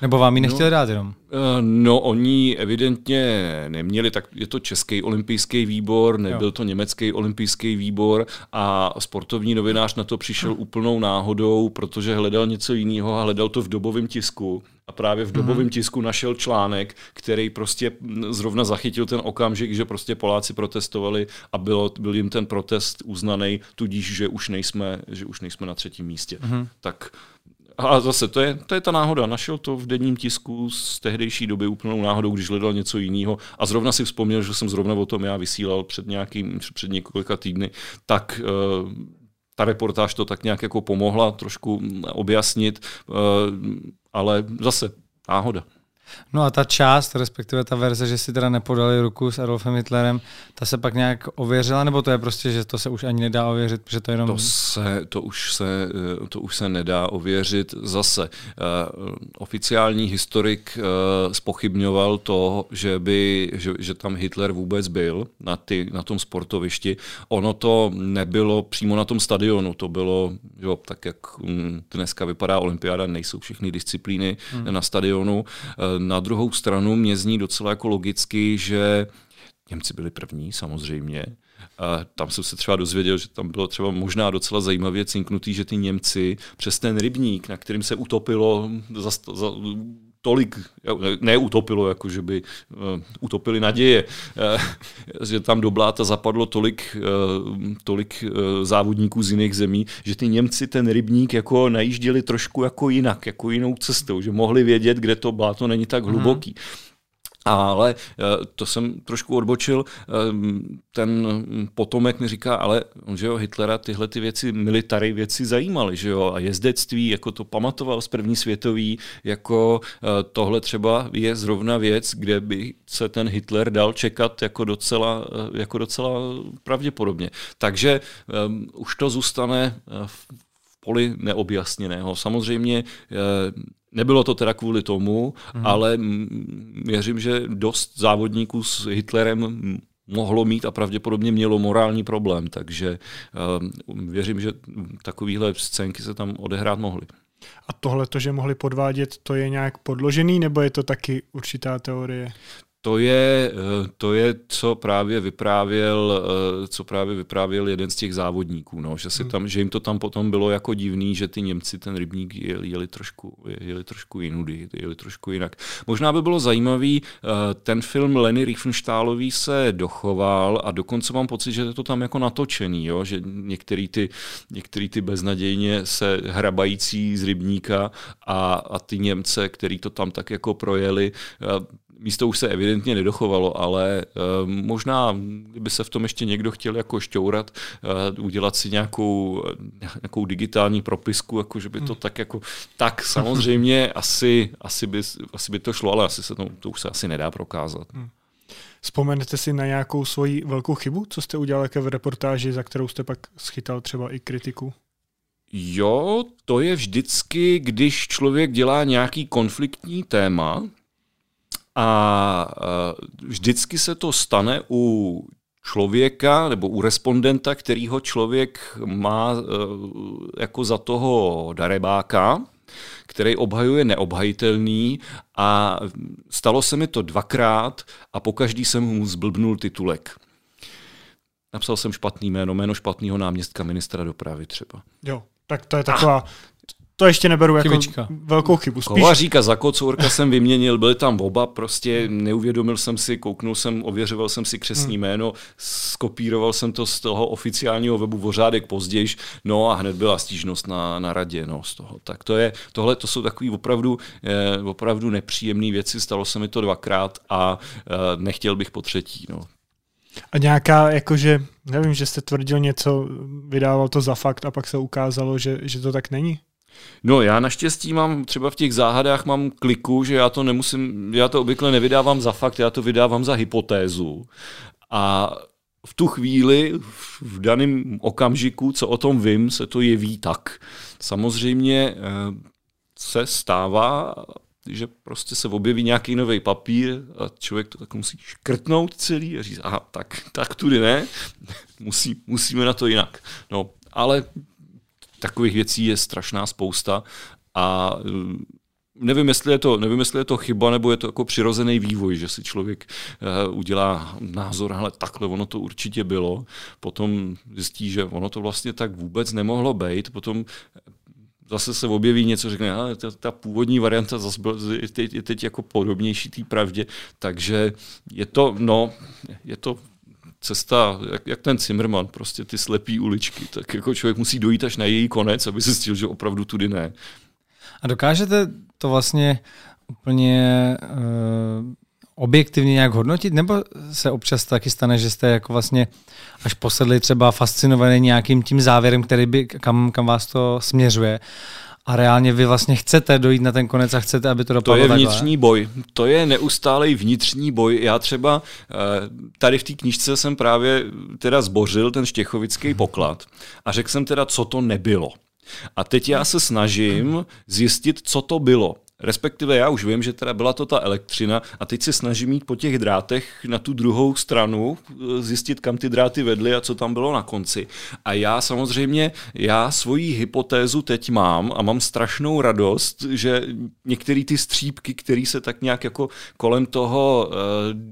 Nebo vám ji nechtěli no, dát jenom? Eh, no, oni evidentně neměli, tak je to český olympijský výbor, nebyl jo. to německý olympijský výbor a sportovní novinář na to přišel hmm. úplnou náhodou, protože hledal něco jiného a hledal to v dobovém tisku a právě v dobovém mm-hmm. tisku našel článek, který prostě zrovna zachytil ten okamžik, že prostě Poláci protestovali a bylo, byl jim ten protest uznaný, tudíž, že už nejsme, že už nejsme na třetím místě. Mm-hmm. Tak a zase, to je, to je ta náhoda. Našel to v denním tisku z tehdejší doby úplnou náhodou, když hledal něco jiného. A zrovna si vzpomněl, že jsem zrovna o tom já vysílal před, nějakým, před několika týdny. Tak uh, ta reportáž to tak nějak jako pomohla trošku objasnit, uh, ale zase náhoda. No a ta část, respektive ta verze, že si teda nepodali ruku s Adolfem Hitlerem, ta se pak nějak ověřila, nebo to je prostě, že to se už ani nedá ověřit, protože to je jenom... To, se, to, už, se, to už se nedá ověřit zase. Uh, oficiální historik uh, spochybňoval to, že, by, že, že tam Hitler vůbec byl na, ty, na tom sportovišti. Ono to nebylo přímo na tom stadionu, to bylo, jo, tak jak um, dneska vypadá olympiáda, nejsou všechny disciplíny hmm. na stadionu. Uh, na druhou stranu mě zní docela jako logicky, že Němci byli první, samozřejmě. A tam jsem se třeba dozvěděl, že tam bylo třeba možná docela zajímavě cinknutý, že ty Němci přes ten rybník, na kterým se utopilo za, za, tolik, neutopilo, jako že by uh, utopili naděje, uh, že tam do bláta zapadlo tolik, uh, tolik uh, závodníků z jiných zemí, že ty Němci ten rybník jako najížděli trošku jako jinak, jako jinou cestou, že mohli vědět, kde to bláto není tak hluboký. Mm. Ale eh, to jsem trošku odbočil. Eh, ten potomek mi říká, ale že jo, Hitlera tyhle ty věci, military věci zajímaly, že jo, a jezdectví, jako to pamatoval z první světový, jako eh, tohle třeba je zrovna věc, kde by se ten Hitler dal čekat jako docela, jako docela pravděpodobně. Takže um, už to zůstane v poli neobjasněného. Samozřejmě Nebylo to teda kvůli tomu, hmm. ale věřím, že dost závodníků s Hitlerem mohlo mít a pravděpodobně mělo morální problém, takže uh, věřím, že takovéhle scénky se tam odehrát mohly. A tohle, to, že mohli podvádět, to je nějak podložený, nebo je to taky určitá teorie? To je, eh, to je, co právě vyprávěl, eh, co právě vyprávěl jeden z těch závodníků, no, že, si hmm. tam, že jim to tam potom bylo jako divný, že ty Němci ten rybník jeli, jeli trošku, jeli trošku jinudy, jeli trošku jinak. Možná by bylo zajímavý, eh, ten film Lenny Riefenstahlový se dochoval a dokonce mám pocit, že je to tam jako natočený, jo? že některý ty, některý ty beznadějně se hrabající z rybníka a, a ty Němce, který to tam tak jako projeli, místo už se evidentně nedochovalo, ale uh, možná, kdyby se v tom ještě někdo chtěl jako šťourat, uh, udělat si nějakou, nějakou digitální propisku, jako že by to hmm. tak jako, tak samozřejmě *laughs* asi, asi, by, asi by to šlo, ale asi se to, to už se asi nedá prokázat. Hmm. Vzpomenete si na nějakou svoji velkou chybu, co jste udělal jako v reportáži, za kterou jste pak schytal třeba i kritiku? Jo, to je vždycky, když člověk dělá nějaký konfliktní téma, a vždycky se to stane u člověka nebo u respondenta, kterýho člověk má e, jako za toho darebáka, který obhajuje neobhajitelný a stalo se mi to dvakrát a pokaždý jsem mu zblbnul titulek. Napsal jsem špatný jméno, jméno špatného náměstka ministra dopravy třeba. Jo, tak to je taková, to ještě neberu jako Chybička. velkou chybu. Spíš... Kovaříka za kocourka jsem vyměnil, byli tam oba, prostě neuvědomil jsem si, kouknul jsem, ověřoval jsem si křesní hmm. jméno, skopíroval jsem to z toho oficiálního webu vořádek později, no a hned byla stížnost na, na radě no, z toho. Tak to je, tohle to jsou takové opravdu, eh, opravdu nepříjemné věci, stalo se mi to dvakrát a eh, nechtěl bych po třetí. No. A nějaká, jakože, nevím, že jste tvrdil něco, vydával to za fakt a pak se ukázalo, že, že to tak není? No já naštěstí mám třeba v těch záhadách mám kliku, že já to nemusím, já to obvykle nevydávám za fakt, já to vydávám za hypotézu. A v tu chvíli, v daném okamžiku, co o tom vím, se to jeví tak. Samozřejmě eh, se stává, že prostě se objeví nějaký nový papír a člověk to tak musí škrtnout celý a říct, aha, tak, tak tudy ne, *laughs* musí, musíme na to jinak. No, ale takových věcí je strašná spousta a mm, nevím, jestli je to, nevím, jestli je to chyba, nebo je to jako přirozený vývoj, že si člověk uh, udělá názor, ale takhle ono to určitě bylo, potom zjistí, že ono to vlastně tak vůbec nemohlo být, potom zase se objeví něco, řekne, ale ta, ta původní varianta zase byl, je, teď, je teď jako podobnější té pravdě, takže je to, no, je to cesta, jak, jak ten Zimmerman, prostě ty slepý uličky, tak jako člověk musí dojít až na její konec, aby zjistil, že opravdu tudy ne. A dokážete to vlastně úplně uh, objektivně nějak hodnotit, nebo se občas taky stane, že jste jako vlastně až posedli třeba fascinovaný nějakým tím závěrem, který by, kam, kam vás to směřuje a reálně vy vlastně chcete dojít na ten konec a chcete, aby to dopadlo To je vnitřní takhle. boj. To je neustálej vnitřní boj. Já třeba eh, tady v té knižce jsem právě teda zbořil ten štěchovický poklad a řekl jsem teda, co to nebylo. A teď já se snažím zjistit, co to bylo. Respektive já už vím, že teda byla to ta elektřina a teď se snažím jít po těch drátech na tu druhou stranu, eh, zjistit, kam ty dráty vedly a co tam bylo na konci. A já samozřejmě, já svoji hypotézu teď mám a mám strašnou radost, že některé ty střípky, které se tak nějak jako kolem toho uh,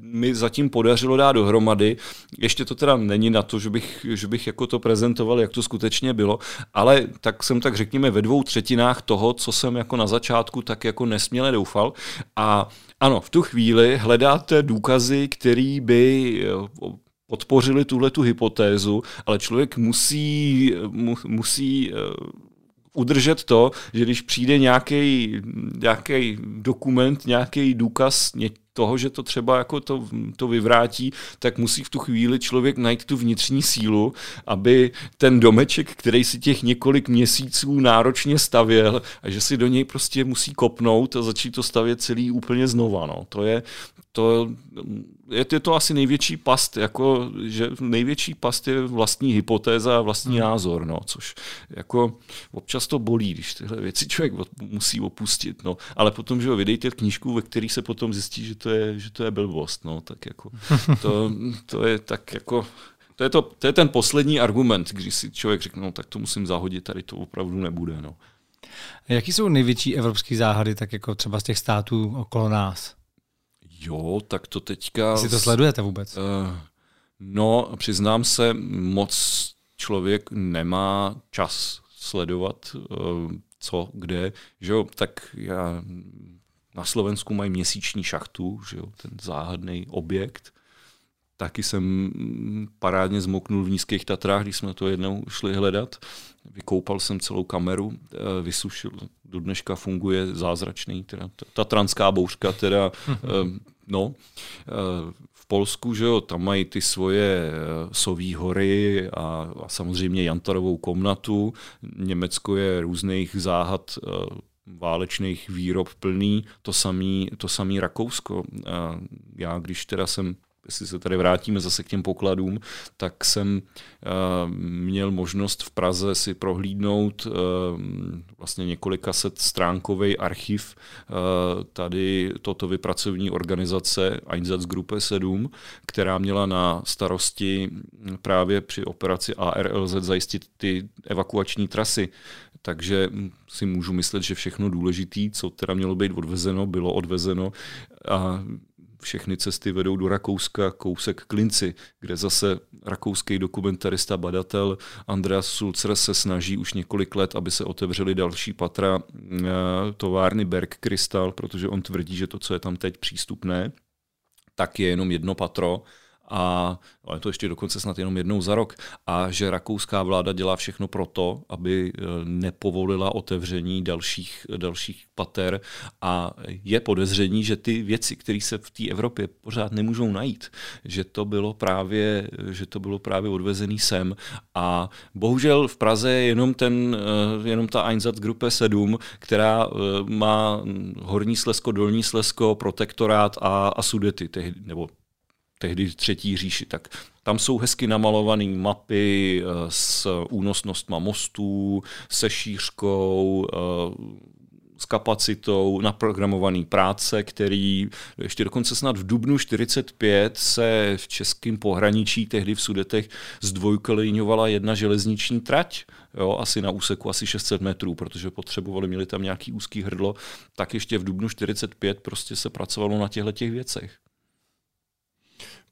mi zatím podařilo dát dohromady, ještě to teda není na to, že bych, že bych jako to prezentoval, jak to skutečně bylo, ale tak jsem tak řekněme ve dvou třetinách toho, co jsem jako na začátku tak jako jako nesměle doufal. A ano, v tu chvíli hledáte důkazy, který by eh, podpořili tuhle tu hypotézu, ale člověk musí, mu, musí eh, udržet to, že když přijde nějaký dokument, nějaký důkaz toho, že to třeba jako to, to vyvrátí, tak musí v tu chvíli člověk najít tu vnitřní sílu, aby ten domeček, který si těch několik měsíců náročně stavěl, a že si do něj prostě musí kopnout a začít to stavět celý úplně znova. No. To je, to je, je to asi největší past, jako, že největší past je vlastní hypotéza a vlastní hmm. názor, no, což jako občas to bolí, když tyhle věci člověk musí opustit, no, ale potom, že ho vydejte knížku, ve který se potom zjistí, že to je, že to je blbost, no, tak jako, *laughs* to, to je tak jako, to je, to, to je ten poslední argument, když si člověk řekne, no tak to musím zahodit, tady to opravdu nebude, no. Jaký jsou největší evropské záhady, tak jako třeba z těch států okolo nás? Jo, tak to teďka... Si to sledujete vůbec? Uh, no, přiznám se, moc člověk nemá čas sledovat, uh, co, kde, že jo, tak já na Slovensku mají měsíční šachtu, že jo, ten záhadný objekt. Taky jsem parádně zmoknul v nízkých Tatrách, když jsme to jednou šli hledat. Vykoupal jsem celou kameru, eh, vysušil, do dneška funguje zázračný, teda ta transká bouřka, teda *laughs* No, eh, v Polsku, že jo, tam mají ty svoje eh, Soví hory a, a samozřejmě Jantarovou komnatu. Německo je různých záhad eh, válečných výrob plný, to samý, to samý Rakousko. Já, když teda jsem jestli se tady vrátíme zase k těm pokladům, tak jsem uh, měl možnost v Praze si prohlídnout uh, vlastně několika set stránkový archiv uh, tady toto vypracovní organizace Einsatzgruppe 7, která měla na starosti právě při operaci ARLZ zajistit ty evakuační trasy. Takže si můžu myslet, že všechno důležité, co teda mělo být odvezeno, bylo odvezeno. A všechny cesty vedou do Rakouska, kousek Klinci, kde zase rakouský dokumentarista, badatel Andreas Sulzer se snaží už několik let, aby se otevřely další patra eh, továrny Berg Crystal, protože on tvrdí, že to, co je tam teď přístupné, tak je jenom jedno patro a ale to ještě dokonce snad jenom jednou za rok, a že rakouská vláda dělá všechno pro to, aby eh, nepovolila otevření dalších, dalších pater. A je podezření, že ty věci, které se v té Evropě pořád nemůžou najít, že to bylo právě, že to bylo právě odvezený sem. A bohužel v Praze je jenom, ten, eh, jenom ta Einsatzgruppe 7, která eh, má horní Slesko, dolní Slesko, protektorát a, a sudety, nebo tehdy třetí říši, tak tam jsou hezky namalované mapy eh, s únosnostma mostů, se šířkou, eh, s kapacitou naprogramovaný práce, který ještě dokonce snad v Dubnu 45 se v českém pohraničí, tehdy v Sudetech, zdvojkolejňovala jedna železniční trať, jo, asi na úseku asi 600 metrů, protože potřebovali, měli tam nějaký úzký hrdlo, tak ještě v Dubnu 45 prostě se pracovalo na těchto těch věcech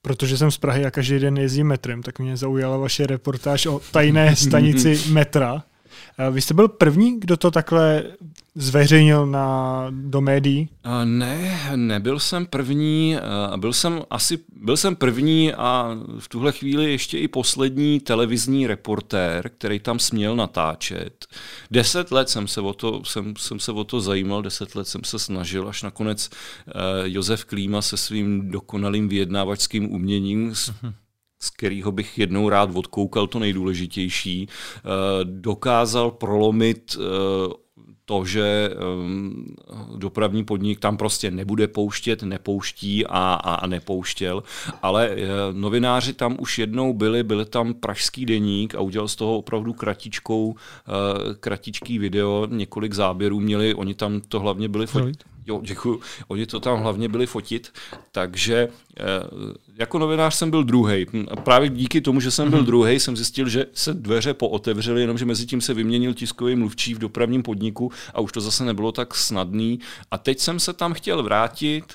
protože jsem z Prahy a každý den jezdím metrem, tak mě zaujala vaše reportáž o tajné stanici *laughs* metra. Vy jste byl první, kdo to takhle zveřejnil na, do médií? Ne, nebyl jsem první. Byl jsem asi byl jsem první a v tuhle chvíli ještě i poslední televizní reportér, který tam směl natáčet. Deset let jsem se o to, jsem, jsem se o to zajímal, deset let jsem se snažil, až nakonec Josef Klíma se svým dokonalým vyjednávačským uměním z kterého bych jednou rád odkoukal to nejdůležitější, dokázal prolomit to, že um, dopravní podnik tam prostě nebude pouštět, nepouští a, a, a nepouštěl, ale novináři tam už jednou byli, byli tam pražský deník a udělal z toho opravdu kratičkou, kratičký video, několik záběrů měli, oni tam to hlavně byli fotit. Jo, děkuji. Oni to tam hlavně byli fotit, takže eh, jako novinář jsem byl druhý. Právě díky tomu, že jsem byl mhm. druhý, jsem zjistil, že se dveře pootevřely, jenomže mezi tím se vyměnil tiskový mluvčí v dopravním podniku a už to zase nebylo tak snadný. A teď jsem se tam chtěl vrátit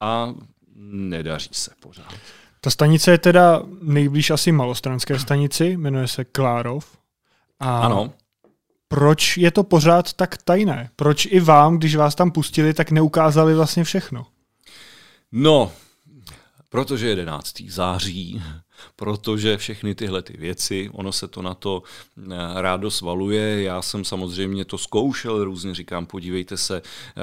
a nedaří se pořád. Ta stanice je teda nejblíž asi malostranské stanici, jmenuje se Klárov. A ano proč je to pořád tak tajné? Proč i vám, když vás tam pustili, tak neukázali vlastně všechno? No, protože 11. září, protože všechny tyhle ty věci, ono se to na to eh, rádo svaluje. Já jsem samozřejmě to zkoušel různě, říkám, podívejte se, eh,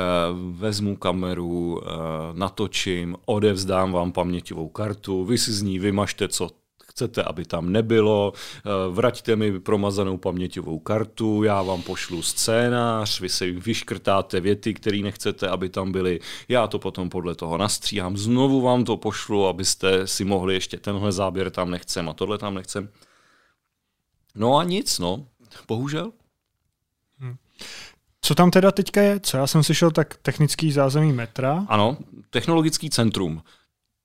vezmu kameru, eh, natočím, odevzdám vám paměťovou kartu, vy si z ní vymažte, co chcete, aby tam nebylo, eh, vraťte mi promazanou paměťovou kartu, já vám pošlu scénář, vy si vyškrtáte věty, které nechcete, aby tam byly, já to potom podle toho nastříhám, znovu vám to pošlu, abyste si mohli ještě tenhle záběr tam nechcem a tohle tam nechcem. No a nic, no, bohužel. Hmm. Co tam teda teďka je? Co já jsem slyšel, tak technický zázemí metra? Ano, technologický centrum.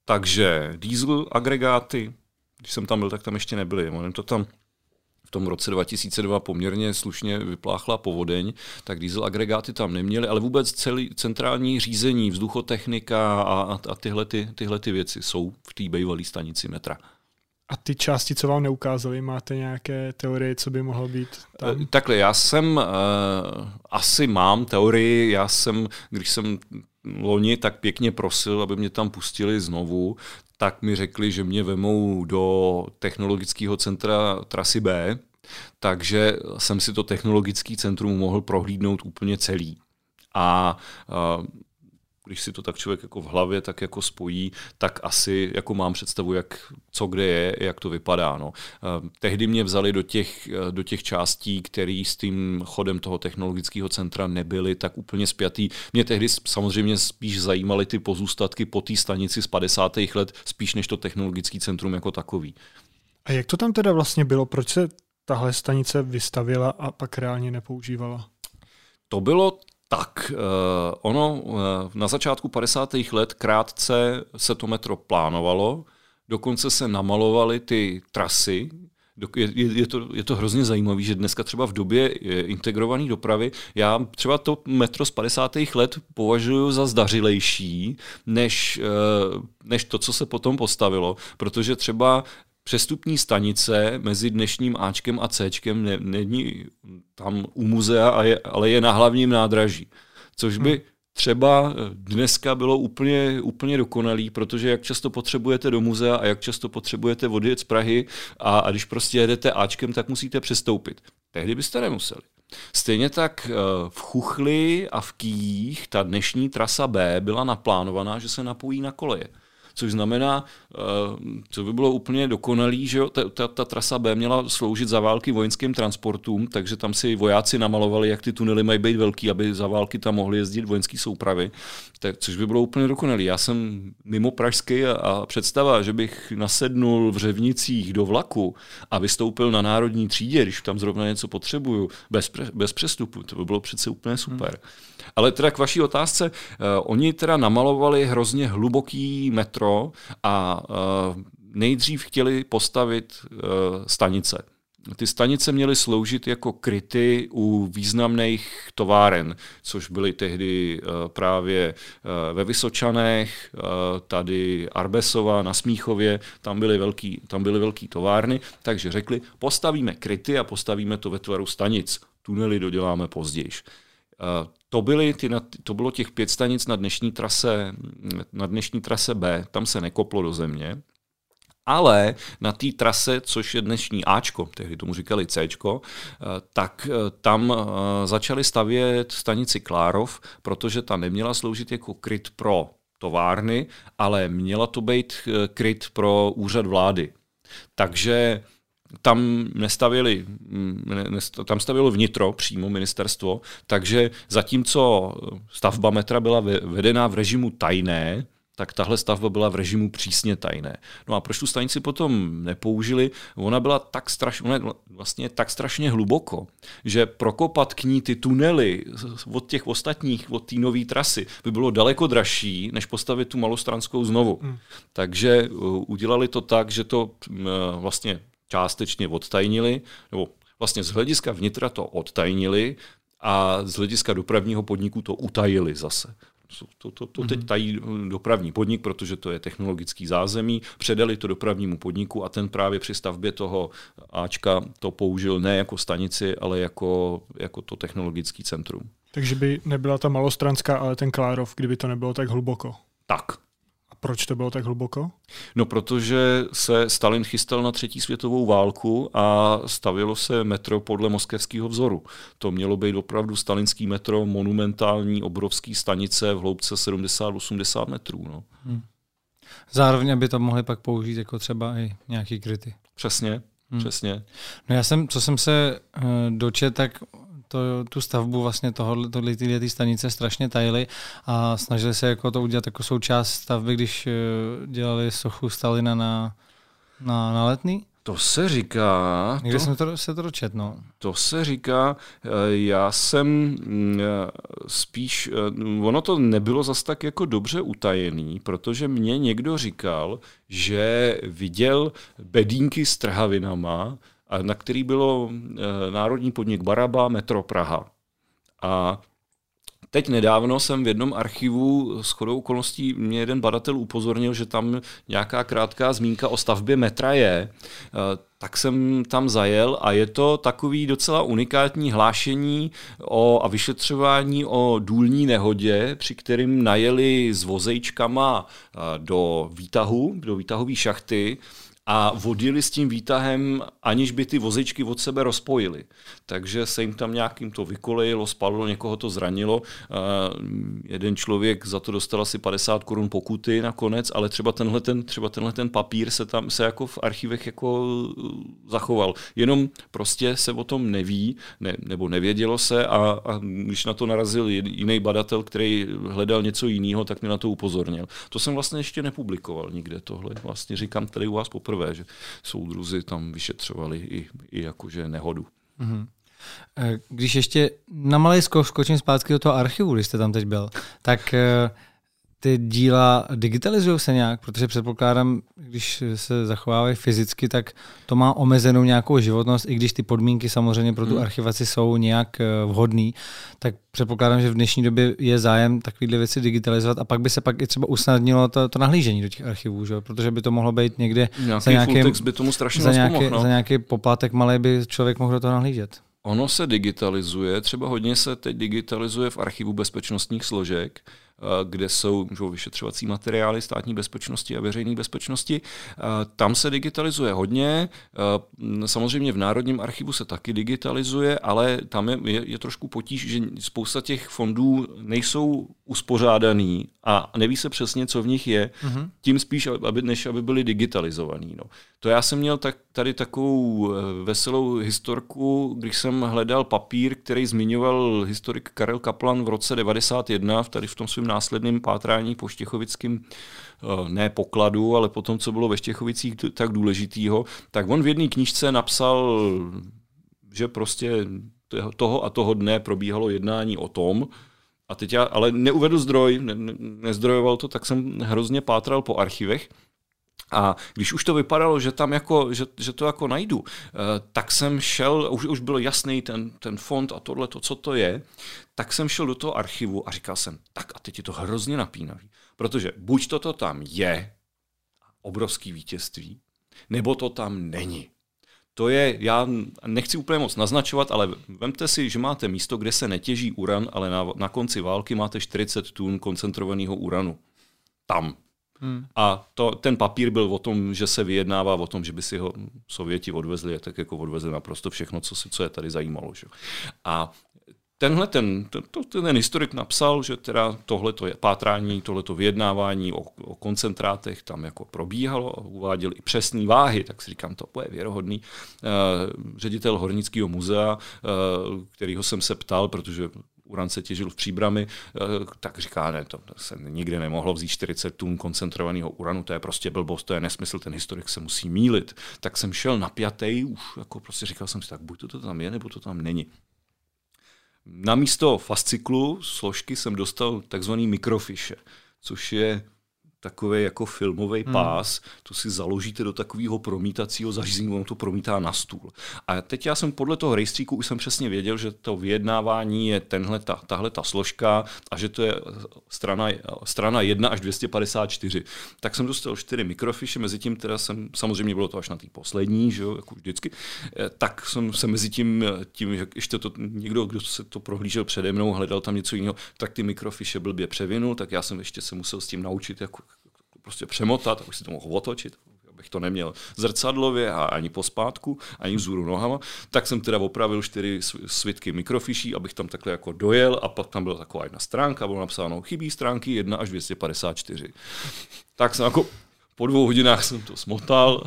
Takže diesel agregáty, když jsem tam byl, tak tam ještě nebyli. Ono to tam v tom roce 2002 poměrně slušně vypláchla povodeň, tak diesel agregáty tam neměli, ale vůbec celý centrální řízení, vzduchotechnika a, a tyhle, ty, tyhle ty věci jsou v té bývalé stanici metra. A ty části, co vám neukázali, máte nějaké teorie, co by mohlo být tam? Eh, takhle, já jsem, uh, asi mám teorii, já jsem, když jsem loni tak pěkně prosil, aby mě tam pustili znovu, tak mi řekli, že mě vemou do technologického centra trasy B, takže jsem si to technologické centrum mohl prohlídnout úplně celý. A když si to tak člověk jako v hlavě tak jako spojí, tak asi jako mám představu, jak, co kde je, jak to vypadá. No. Eh, tehdy mě vzali do těch, eh, do těch částí, které s tím chodem toho technologického centra nebyly tak úplně spjatý. Mě tehdy samozřejmě spíš zajímaly ty pozůstatky po té stanici z 50. let, spíš než to technologické centrum jako takový. A jak to tam teda vlastně bylo? Proč se tahle stanice vystavila a pak reálně nepoužívala? To bylo tak uh, ono uh, na začátku 50. let krátce se to metro plánovalo, dokonce se namalovaly ty trasy, je, je, to, je to hrozně zajímavé, že dneska třeba v době integrované dopravy, já třeba to metro z 50. let považuji za zdařilejší, než, eh, než to, co se potom postavilo, protože třeba přestupní stanice mezi dnešním Ačkem a Cčkem ne, není tam u muzea, a je, ale je na hlavním nádraží. Což by hmm. třeba dneska bylo úplně, úplně dokonalý, protože jak často potřebujete do muzea a jak často potřebujete odjet z Prahy a, a když prostě jedete Ačkem, tak musíte přestoupit. Tehdy byste nemuseli. Stejně tak eh, v Chuchli a v Kýjích ta dnešní trasa B byla naplánovaná, že se napojí na koleje což znamená, eh, co by bylo úplně dokonalý, že jo, ta, ta, ta trasa B měla sloužit za války vojenským transportům, takže tam si vojáci namalovali, jak ty tunely mají být velký, aby za války tam mohly jezdit vojenský soupravy, tak, což by bylo úplně dokonalý. Já jsem mimo pražský a, a představa, že bych nasednul v Řevnicích do vlaku a vystoupil na národní třídě, když tam zrovna něco potřebuju, bez, bez přestupu, to by bylo přece úplně super. Hmm. Ale teda k vaší otázce, uh, oni teda namalovali hrozně hluboký metro a uh, nejdřív chtěli postavit uh, stanice. Ty stanice měly sloužit jako kryty u významných továren, což byly tehdy právě ve Vysočanech, tady Arbesova na Smíchově, tam byly, velký, tam byly velký továrny, takže řekli, postavíme kryty a postavíme to ve tvaru stanic. Tunely doděláme později. To, byly ty, to bylo těch pět stanic na dnešní, trase, na dnešní trase B, tam se nekoplo do země, ale na té trase, což je dnešní Ačko, tehdy tomu říkali Cčko, tak eh, tam eh, začali stavět stanici Klárov, protože ta neměla sloužit jako kryt pro továrny, ale měla to být eh, kryt pro úřad vlády. Takže tam nestavili, mm, tam stavilo vnitro přímo ministerstvo, takže zatímco stavba metra byla vedena v režimu tajné, tak tahle stavba byla v režimu přísně tajné. No a proč tu stanici potom nepoužili? Ona byla tak strašně, ona vlastně tak strašně hluboko, že prokopat k ní ty tunely od těch ostatních, od té nové trasy, by bylo daleko dražší, než postavit tu malostranskou znovu. Hmm. Takže uh, udělali to tak, že to uh, vlastně částečně odtajnili, nebo vlastně z hlediska vnitra to odtajnili a z hlediska dopravního podniku to utajili zase. To, to, to teď mhm. tají dopravní podnik, protože to je technologický zázemí, předali to dopravnímu podniku a ten právě při stavbě toho Ačka to použil ne jako stanici, ale jako, jako to technologický centrum. Takže by nebyla ta malostranská, ale ten Klárov, kdyby to nebylo tak hluboko. Tak, proč to bylo tak hluboko? No, protože se Stalin chystal na třetí světovou válku a stavilo se metro podle moskevského vzoru. To mělo být opravdu stalinský metro, monumentální, obrovský stanice v hloubce 70-80 metrů. No. Hmm. Zároveň, aby to mohli pak použít jako třeba i nějaký kryty. Přesně, hmm. přesně. No já jsem, co jsem se uh, dočet, tak to, tu stavbu vlastně tohle, tohle tyhle ty stanice strašně tajili a snažili se jako to udělat jako součást stavby, když eh, dělali sochu Stalina na, na, na letný. To se říká... Někde to, jsem to, se to dočet, no. To se říká, eh, já jsem mm, eh, spíš, ono to nebylo zas tak jako dobře utajený, protože mě někdo říkal, že viděl bedínky s trhavinama, na který bylo eh, národní podnik Baraba, Metro Praha. A Teď nedávno jsem v jednom archivu s chodou okolností mě jeden badatel upozornil, že tam nějaká krátká zmínka o stavbě metra je, eh, tak jsem tam zajel a je to takový docela unikátní hlášení o, a vyšetřování o důlní nehodě, při kterým najeli s vozejčkama eh, do výtahu, do výtahové šachty a vodili s tím výtahem, aniž by ty vozičky od sebe rozpojili. Takže se jim tam nějakým to vykolejilo, spadlo, někoho to zranilo. Uh, jeden člověk za to dostal asi 50 korun pokuty nakonec, ale třeba tenhle ten, třeba tenhle ten papír se tam se jako v archivech jako zachoval. Jenom prostě se o tom neví, ne, nebo nevědělo se a, a když na to narazil jiný badatel, který hledal něco jiného, tak mě na to upozornil. To jsem vlastně ještě nepublikoval nikde tohle. Vlastně říkám tady u vás poprvé poprvé, že soudruzi tam vyšetřovali i, i jakože nehodu. Mm-hmm. Když ještě na malý skok skočím zpátky do toho archivu, když jste tam teď byl, tak eh, ty díla digitalizují se nějak, protože předpokládám, když se zachovávají fyzicky, tak to má omezenou nějakou životnost, i když ty podmínky samozřejmě pro tu hmm. archivaci jsou nějak eh, vhodný, tak předpokládám, že v dnešní době je zájem takovéhle věci digitalizovat a pak by se pak i třeba usnadnilo to, to nahlížení do těch archivů, že? protože by to mohlo být někde nějaký za nějaký, by tomu strašně za nějaký, no. za nějaký poplatek malý by člověk mohl do toho nahlížet. ono se digitalizuje, třeba hodně se teď digitalizuje v archivu bezpečnostních složek, kde jsou že, vyšetřovací materiály státní bezpečnosti a veřejné bezpečnosti. Eh, tam se digitalizuje hodně. Eh, samozřejmě v Národním archivu se taky digitalizuje, ale tam je, je, je trošku potíž, že spousta těch fondů nejsou uspořádaný a neví se přesně, co v nich je, mm-hmm. tím spíš, aby, než aby byly digitalizovaný. No. To já jsem měl tak, tady takovou veselou historku, když jsem hledal papír, který zmiňoval historik Karel Kaplan v roce 91, tady v tom svém následném pátrání po Štěchovickém eh, ne pokladu, ale po tom, co bylo ve Štěchovicích tak důležitýho, tak on v jedné knížce napsal, že prostě toho a toho dne probíhalo jednání o tom, a teď já, ale neuvedl zdroj, ne, nezdrojoval to, tak jsem hrozně pátral po archivech a když už to vypadalo, že tam jako, že, že to jako najdu, eh, tak jsem šel, už, už bylo jasný ten, ten fond a tohle, to, co to je, tak jsem šel do toho archivu a říkal jsem, tak a teď je to hrozně napínavý, protože buď toto tam je, obrovský vítězství, nebo to tam není. To je, já nechci úplně moc naznačovat, ale vemte si, že máte místo, kde se netěží uran, ale na, na konci války máte 40 tun koncentrovaného uranu. Tam Hmm. A to, ten papír byl o tom, že se vyjednává o tom, že by si ho Sověti odvezli, tak jako odvezli naprosto všechno, co, si, co je tady zajímalo. Že? A tenhle ten, ten, ten historik napsal, že teda tohleto je pátrání, tohleto vyjednávání o, o koncentrátech tam jako probíhalo a uváděl i přesné váhy, tak si říkám, to je věrohodný. Uh, ředitel Hornického muzea, uh, kterýho jsem se ptal, protože uran se těžil v příbrami, eh, tak říká, ne, to se nikdy nemohlo vzít 40 tun koncentrovaného uranu, to je prostě blbost, to je nesmysl, ten historik se musí mílit. Tak jsem šel napjatý, už jako prostě říkal jsem si, tak buď to, to tam je, nebo to tam není. Na místo fasciklu složky jsem dostal takzvaný mikrofiše, což je takový jako filmový hmm. pás, to si založíte do takového promítacího zařízení, on to promítá na stůl. A teď já jsem podle toho rejstříku už jsem přesně věděl, že to vyjednávání je tenhle, ta, tahle ta složka a že to je strana, strana 1 až 254. Tak jsem dostal čtyři mikrofiše, mezi tím teda jsem, samozřejmě bylo to až na té poslední, že jo, jako vždycky, eh, tak jsem se mezi tím, tím, že ještě to někdo, kdo se to prohlížel přede mnou, hledal tam něco jiného, tak ty mikrofiše blbě převinul, tak já jsem ještě se musel s tím naučit, jako prostě přemotat, abych si to mohl otočit, abych to neměl zrcadlově a ani pospátku, ani vzůru nohama, tak jsem teda opravil čtyři svitky mikrofiší, abych tam takhle jako dojel a pak tam byla taková jedna stránka, bylo napsáno chybí stránky 1 až 254. Tak jsem jako po dvou hodinách jsem to smotal,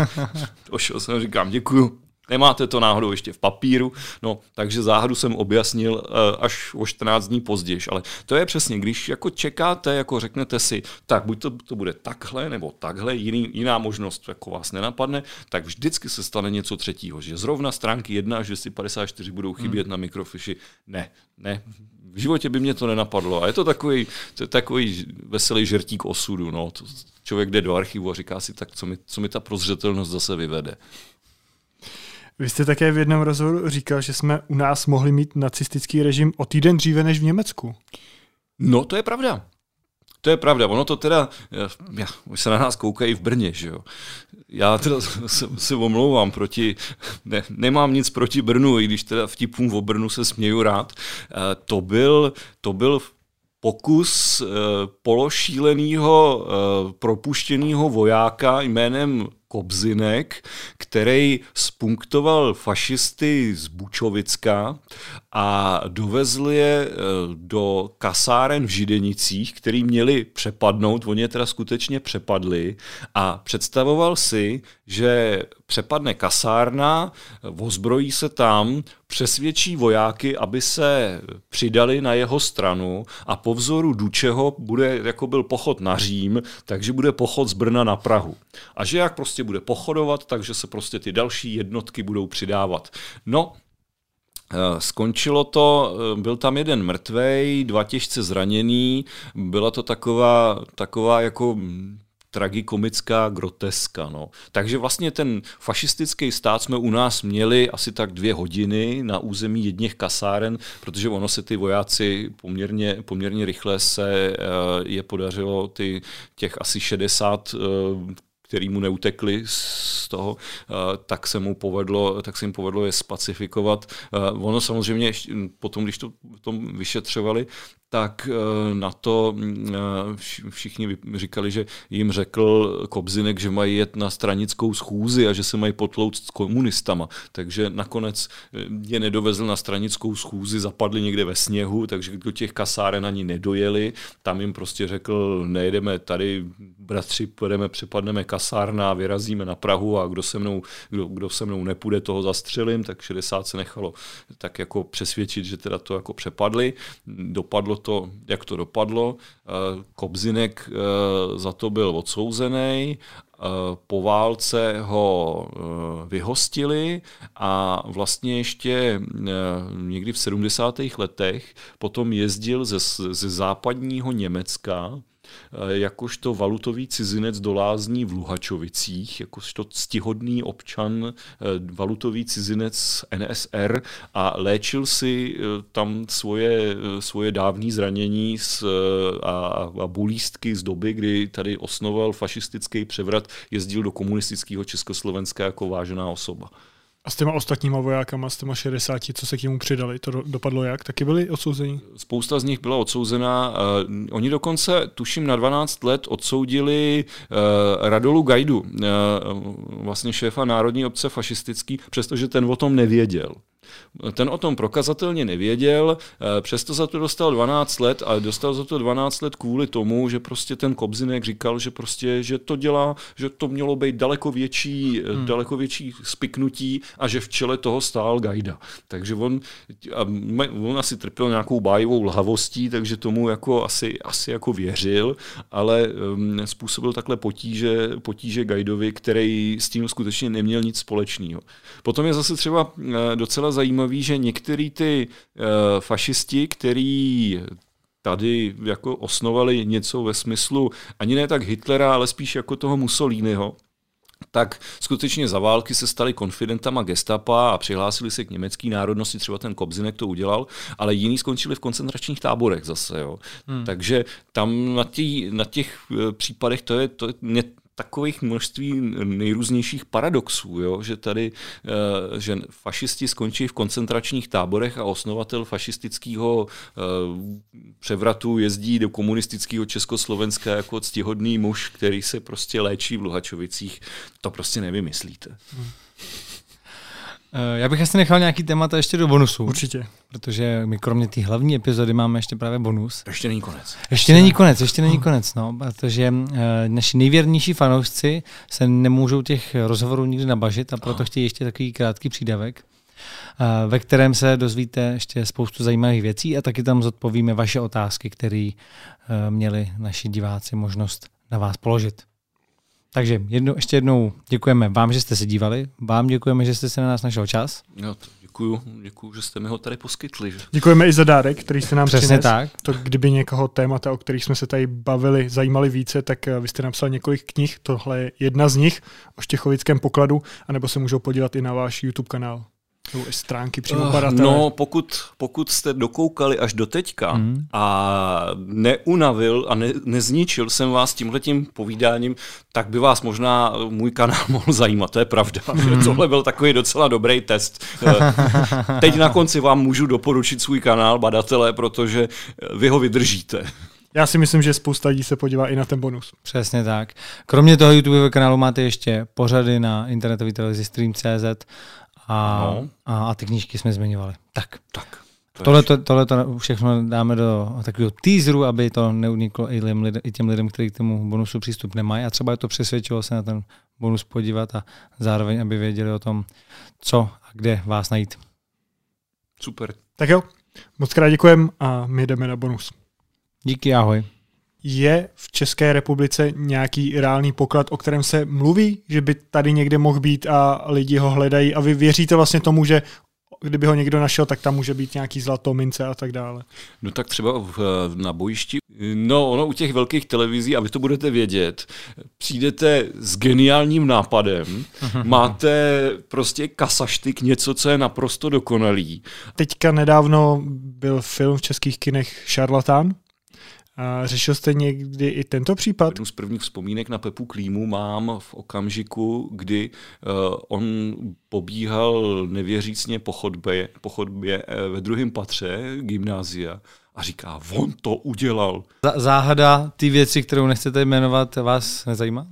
*laughs* došel jsem, říkám děkuju, Nemáte to náhodou ještě v papíru, no, takže záhadu jsem objasnil uh, až o 14 dní později. Ale to je přesně, když jako čekáte, jako řeknete si, tak buď to, to bude takhle, nebo takhle, jiný, jiná možnost jako vás nenapadne, tak vždycky se stane něco třetího, že zrovna stránky 1 až 254 budou chybět hmm. na mikrofiši. Ne, ne, v životě by mě to nenapadlo. A je to takový, to je takový veselý žertík osudu. No. To, člověk jde do archivu a říká si, tak co mi, co mi ta prozřetelnost zase vyvede. Vy jste také v jednom rozhovoru říkal, že jsme u nás mohli mít nacistický režim o týden dříve než v Německu. No, to je pravda. To je pravda, ono to teda, já, už se na nás koukají v Brně, že jo. Já teda *laughs* se, se omlouvám proti, ne, nemám nic proti Brnu, i když teda vtipům o Brnu se směju rád. E, to byl, to byl pokus e, pološíleného propuštěného vojáka jménem Kobzinek, který spunktoval fašisty z Bučovicka a dovezl je eh, do kasáren v Židenicích, který měli přepadnout, oni je teda skutečně přepadli a představoval si, že přepadne kasárna, ozbrojí se tam, přesvědčí vojáky, aby se přidali na jeho stranu a po vzoru Dučeho bude, jako byl pochod na Řím, takže bude pochod z Brna na Prahu. A že jak prostě bude pochodovat, takže se prostě ty další jednotky budou přidávat. No, Eh, skončilo to, eh, byl tam jeden mrtvej, dva těžce zraněný, byla to taková, taková jako hm, tragikomická groteska. No. Takže vlastně ten fašistický stát jsme u nás měli asi tak dvě hodiny na území jedněch kasáren, protože ono se ty vojáci poměrně, poměrně rychle se eh, je podařilo ty, těch asi 60 který mu neutekli z toho, tak se mu povedlo, tak se jim povedlo je spacifikovat. Ono samozřejmě potom, když to tom vyšetřovali, tak eh, na to mm, eh, všichni říkali, že jim řekl Kobzinek, že mají jet na stranickou schůzi a že se mají potlout s komunistama. Takže nakonec eh, je nedovezl na stranickou schůzi, zapadli někde ve sněhu, takže do těch kasáren ani nedojeli. Tam jim prostě řekl, nejedeme tady, bratři, pojedeme, přepadneme kasárna, vyrazíme na Prahu a kdo se mnou, kdo, kdo se mnou nepůjde, toho zastřelím, tak 60 se nechalo tak jako přesvědčit, že teda to jako přepadli. Dopadlo to, jak to dopadlo. Eh, Kobzinek eh, za to byl odsouzený, eh, po válce ho vyhostili a vlastně ještě někdy v 70. letech potom jezdil ze, ze západního Německa jakožto valutový cizinec do lázní v Luhačovicích, jakožto ctihodný občan, eh, valutový cizinec NSR a léčil si eh, tam svoje, svoje dávné zranění s, a, a bulístky z doby, kdy tady osnoval fašistický převrat, jezdil do komunistického Československa jako vážená osoba. A s těma ostatníma vojákama, s těma 60, co se k němu přidali, to dopadlo jak? Taky byli odsouzeni? Spousta z nich byla odsouzena. Uh, oni dokonce, tuším, na 12 let odsoudili uh, Radolu Gajdu, uh, vlastně šéfa Národní obce fašistický, přestože ten o tom nevěděl. Ten o tom prokazatelně nevěděl, eh, přesto za to dostal 12 let a dostal za to 12 let kvůli tomu, že prostě ten Kobzinek říkal, že prostě, že to dělá, že to mělo být daleko větší, eh, hmm. daleko větší spiknutí a že v čele toho stál Gajda. Takže on, on asi trpěl nějakou bájivou lhavostí, takže tomu jako asi, asi jako věřil, ale um, způsobil takhle potíže, potíže Gajdovi, který s tím skutečně neměl nic společného. Potom je zase třeba uh, docela zajímavý, že některý ty uh, fašisti, který tady jako osnovali něco ve smyslu ani ne tak Hitlera, ale spíš jako toho Mussoliniho, tak skutečně za války se stali konfidentama gestapa a přihlásili se k německé národnosti, třeba ten Kobzinek to udělal, ale jiní skončili v koncentračních táborech zase. Jo. Hmm. Takže tam na, tý, na těch eh, případech to je, to je, takových množství nejrůznějších paradoxů, jo? že tady eh, že fašisti skončí v koncentračních táborech a osnovatel fašistického eh, převratu jezdí do komunistického Československa jako ctihodný muž, který se prostě léčí v Luhačovicích. To prostě nevymyslíte. Hmm. Eh, já bych asi nechal nějaký témata ještě do bonusu. Určitě. Protože my kromě té hlavní epizody máme ještě právě bonus. Ještě není konec. Ještě není konec, ještě není konec, no, protože uh, naši nejvěrnější fanoušci se nemůžou těch rozhovorů nikdy nabažit a proto chtějí ještě takový krátký přídavek, uh, ve kterém se dozvíte ještě spoustu zajímavých věcí a taky tam zodpovíme vaše otázky, které uh, měli naši diváci možnost na vás položit. Takže jedno, ještě jednou děkujeme vám, že jste se dívali, vám děkujeme, že jste se na nás našel čas. Jo, děkuju, děkuju, že jste mi ho tady poskytli. Že? Děkujeme i za dárek, který jste nám Přesně přines. tak. To, kdyby někoho témata, o kterých jsme se tady bavili, zajímali více, tak eh, vy jste napsal několik knih, tohle je jedna z nich o Štěchovickém pokladu, anebo se můžou podívat i na váš YouTube kanál stránky přímo uh, badatele. No, pokud, pokud jste dokoukali až do teďka mm. a neunavil a ne, nezničil jsem vás tímhletím povídáním, tak by vás možná můj kanál *laughs* mohl zajímat, to je pravda. Mm. *laughs* Tohle byl takový docela dobrý test. Eh, *laughs* teď na konci vám můžu doporučit svůj kanál Badatele, protože vy ho vydržíte. Já si myslím, že spousta lidí se podívá i na ten bonus. Přesně tak. Kromě toho YouTube kanálu máte ještě pořady na internetové televizi Stream.cz a, no. a, a ty knížky jsme zmiňovali. Tak. tak. Tohle, to, tohle to všechno dáme do takového teaseru, aby to neuniklo i, lidem, i těm lidem, kteří k tomu bonusu přístup nemají a třeba je to přesvědčilo se na ten bonus podívat a zároveň, aby věděli o tom, co a kde vás najít. Super. Tak jo, moc krát děkujem a my jdeme na bonus. Díky, ahoj. Je v České republice nějaký reálný poklad, o kterém se mluví, že by tady někde mohl být a lidi ho hledají a vy věříte vlastně tomu, že kdyby ho někdo našel, tak tam může být nějaký zlato, mince a tak dále. No tak třeba v, na bojišti, no ono u těch velkých televizí, a vy to budete vědět, přijdete s geniálním nápadem, *laughs* máte prostě kasaštyk, něco, co je naprosto dokonalý. Teďka nedávno byl film v českých kinech Šarlatán, řešil jste někdy i tento případ? Jednu z prvních vzpomínek na Pepu Klímu mám v okamžiku, kdy uh, on pobíhal nevěřícně po chodbě, po chodbě uh, ve druhém patře gymnázia a říká, on to udělal. Záhada ty věci, kterou nechcete jmenovat, vás nezajímá?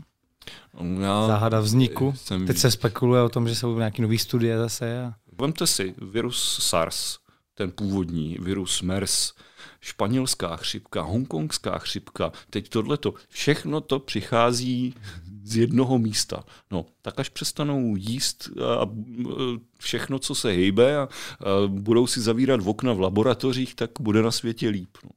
Já Záhada vzniku. Jsem... Teď se spekuluje o tom, že jsou nějaké nové studie zase. A... Vemte si virus SARS, ten původní virus MERS, španělská chřipka, hongkongská chřipka, teď tohleto, všechno to přichází z jednoho místa. No, tak až přestanou jíst a všechno, co se hejbe a, budou si zavírat v okna v laboratořích, tak bude na světě líp. No.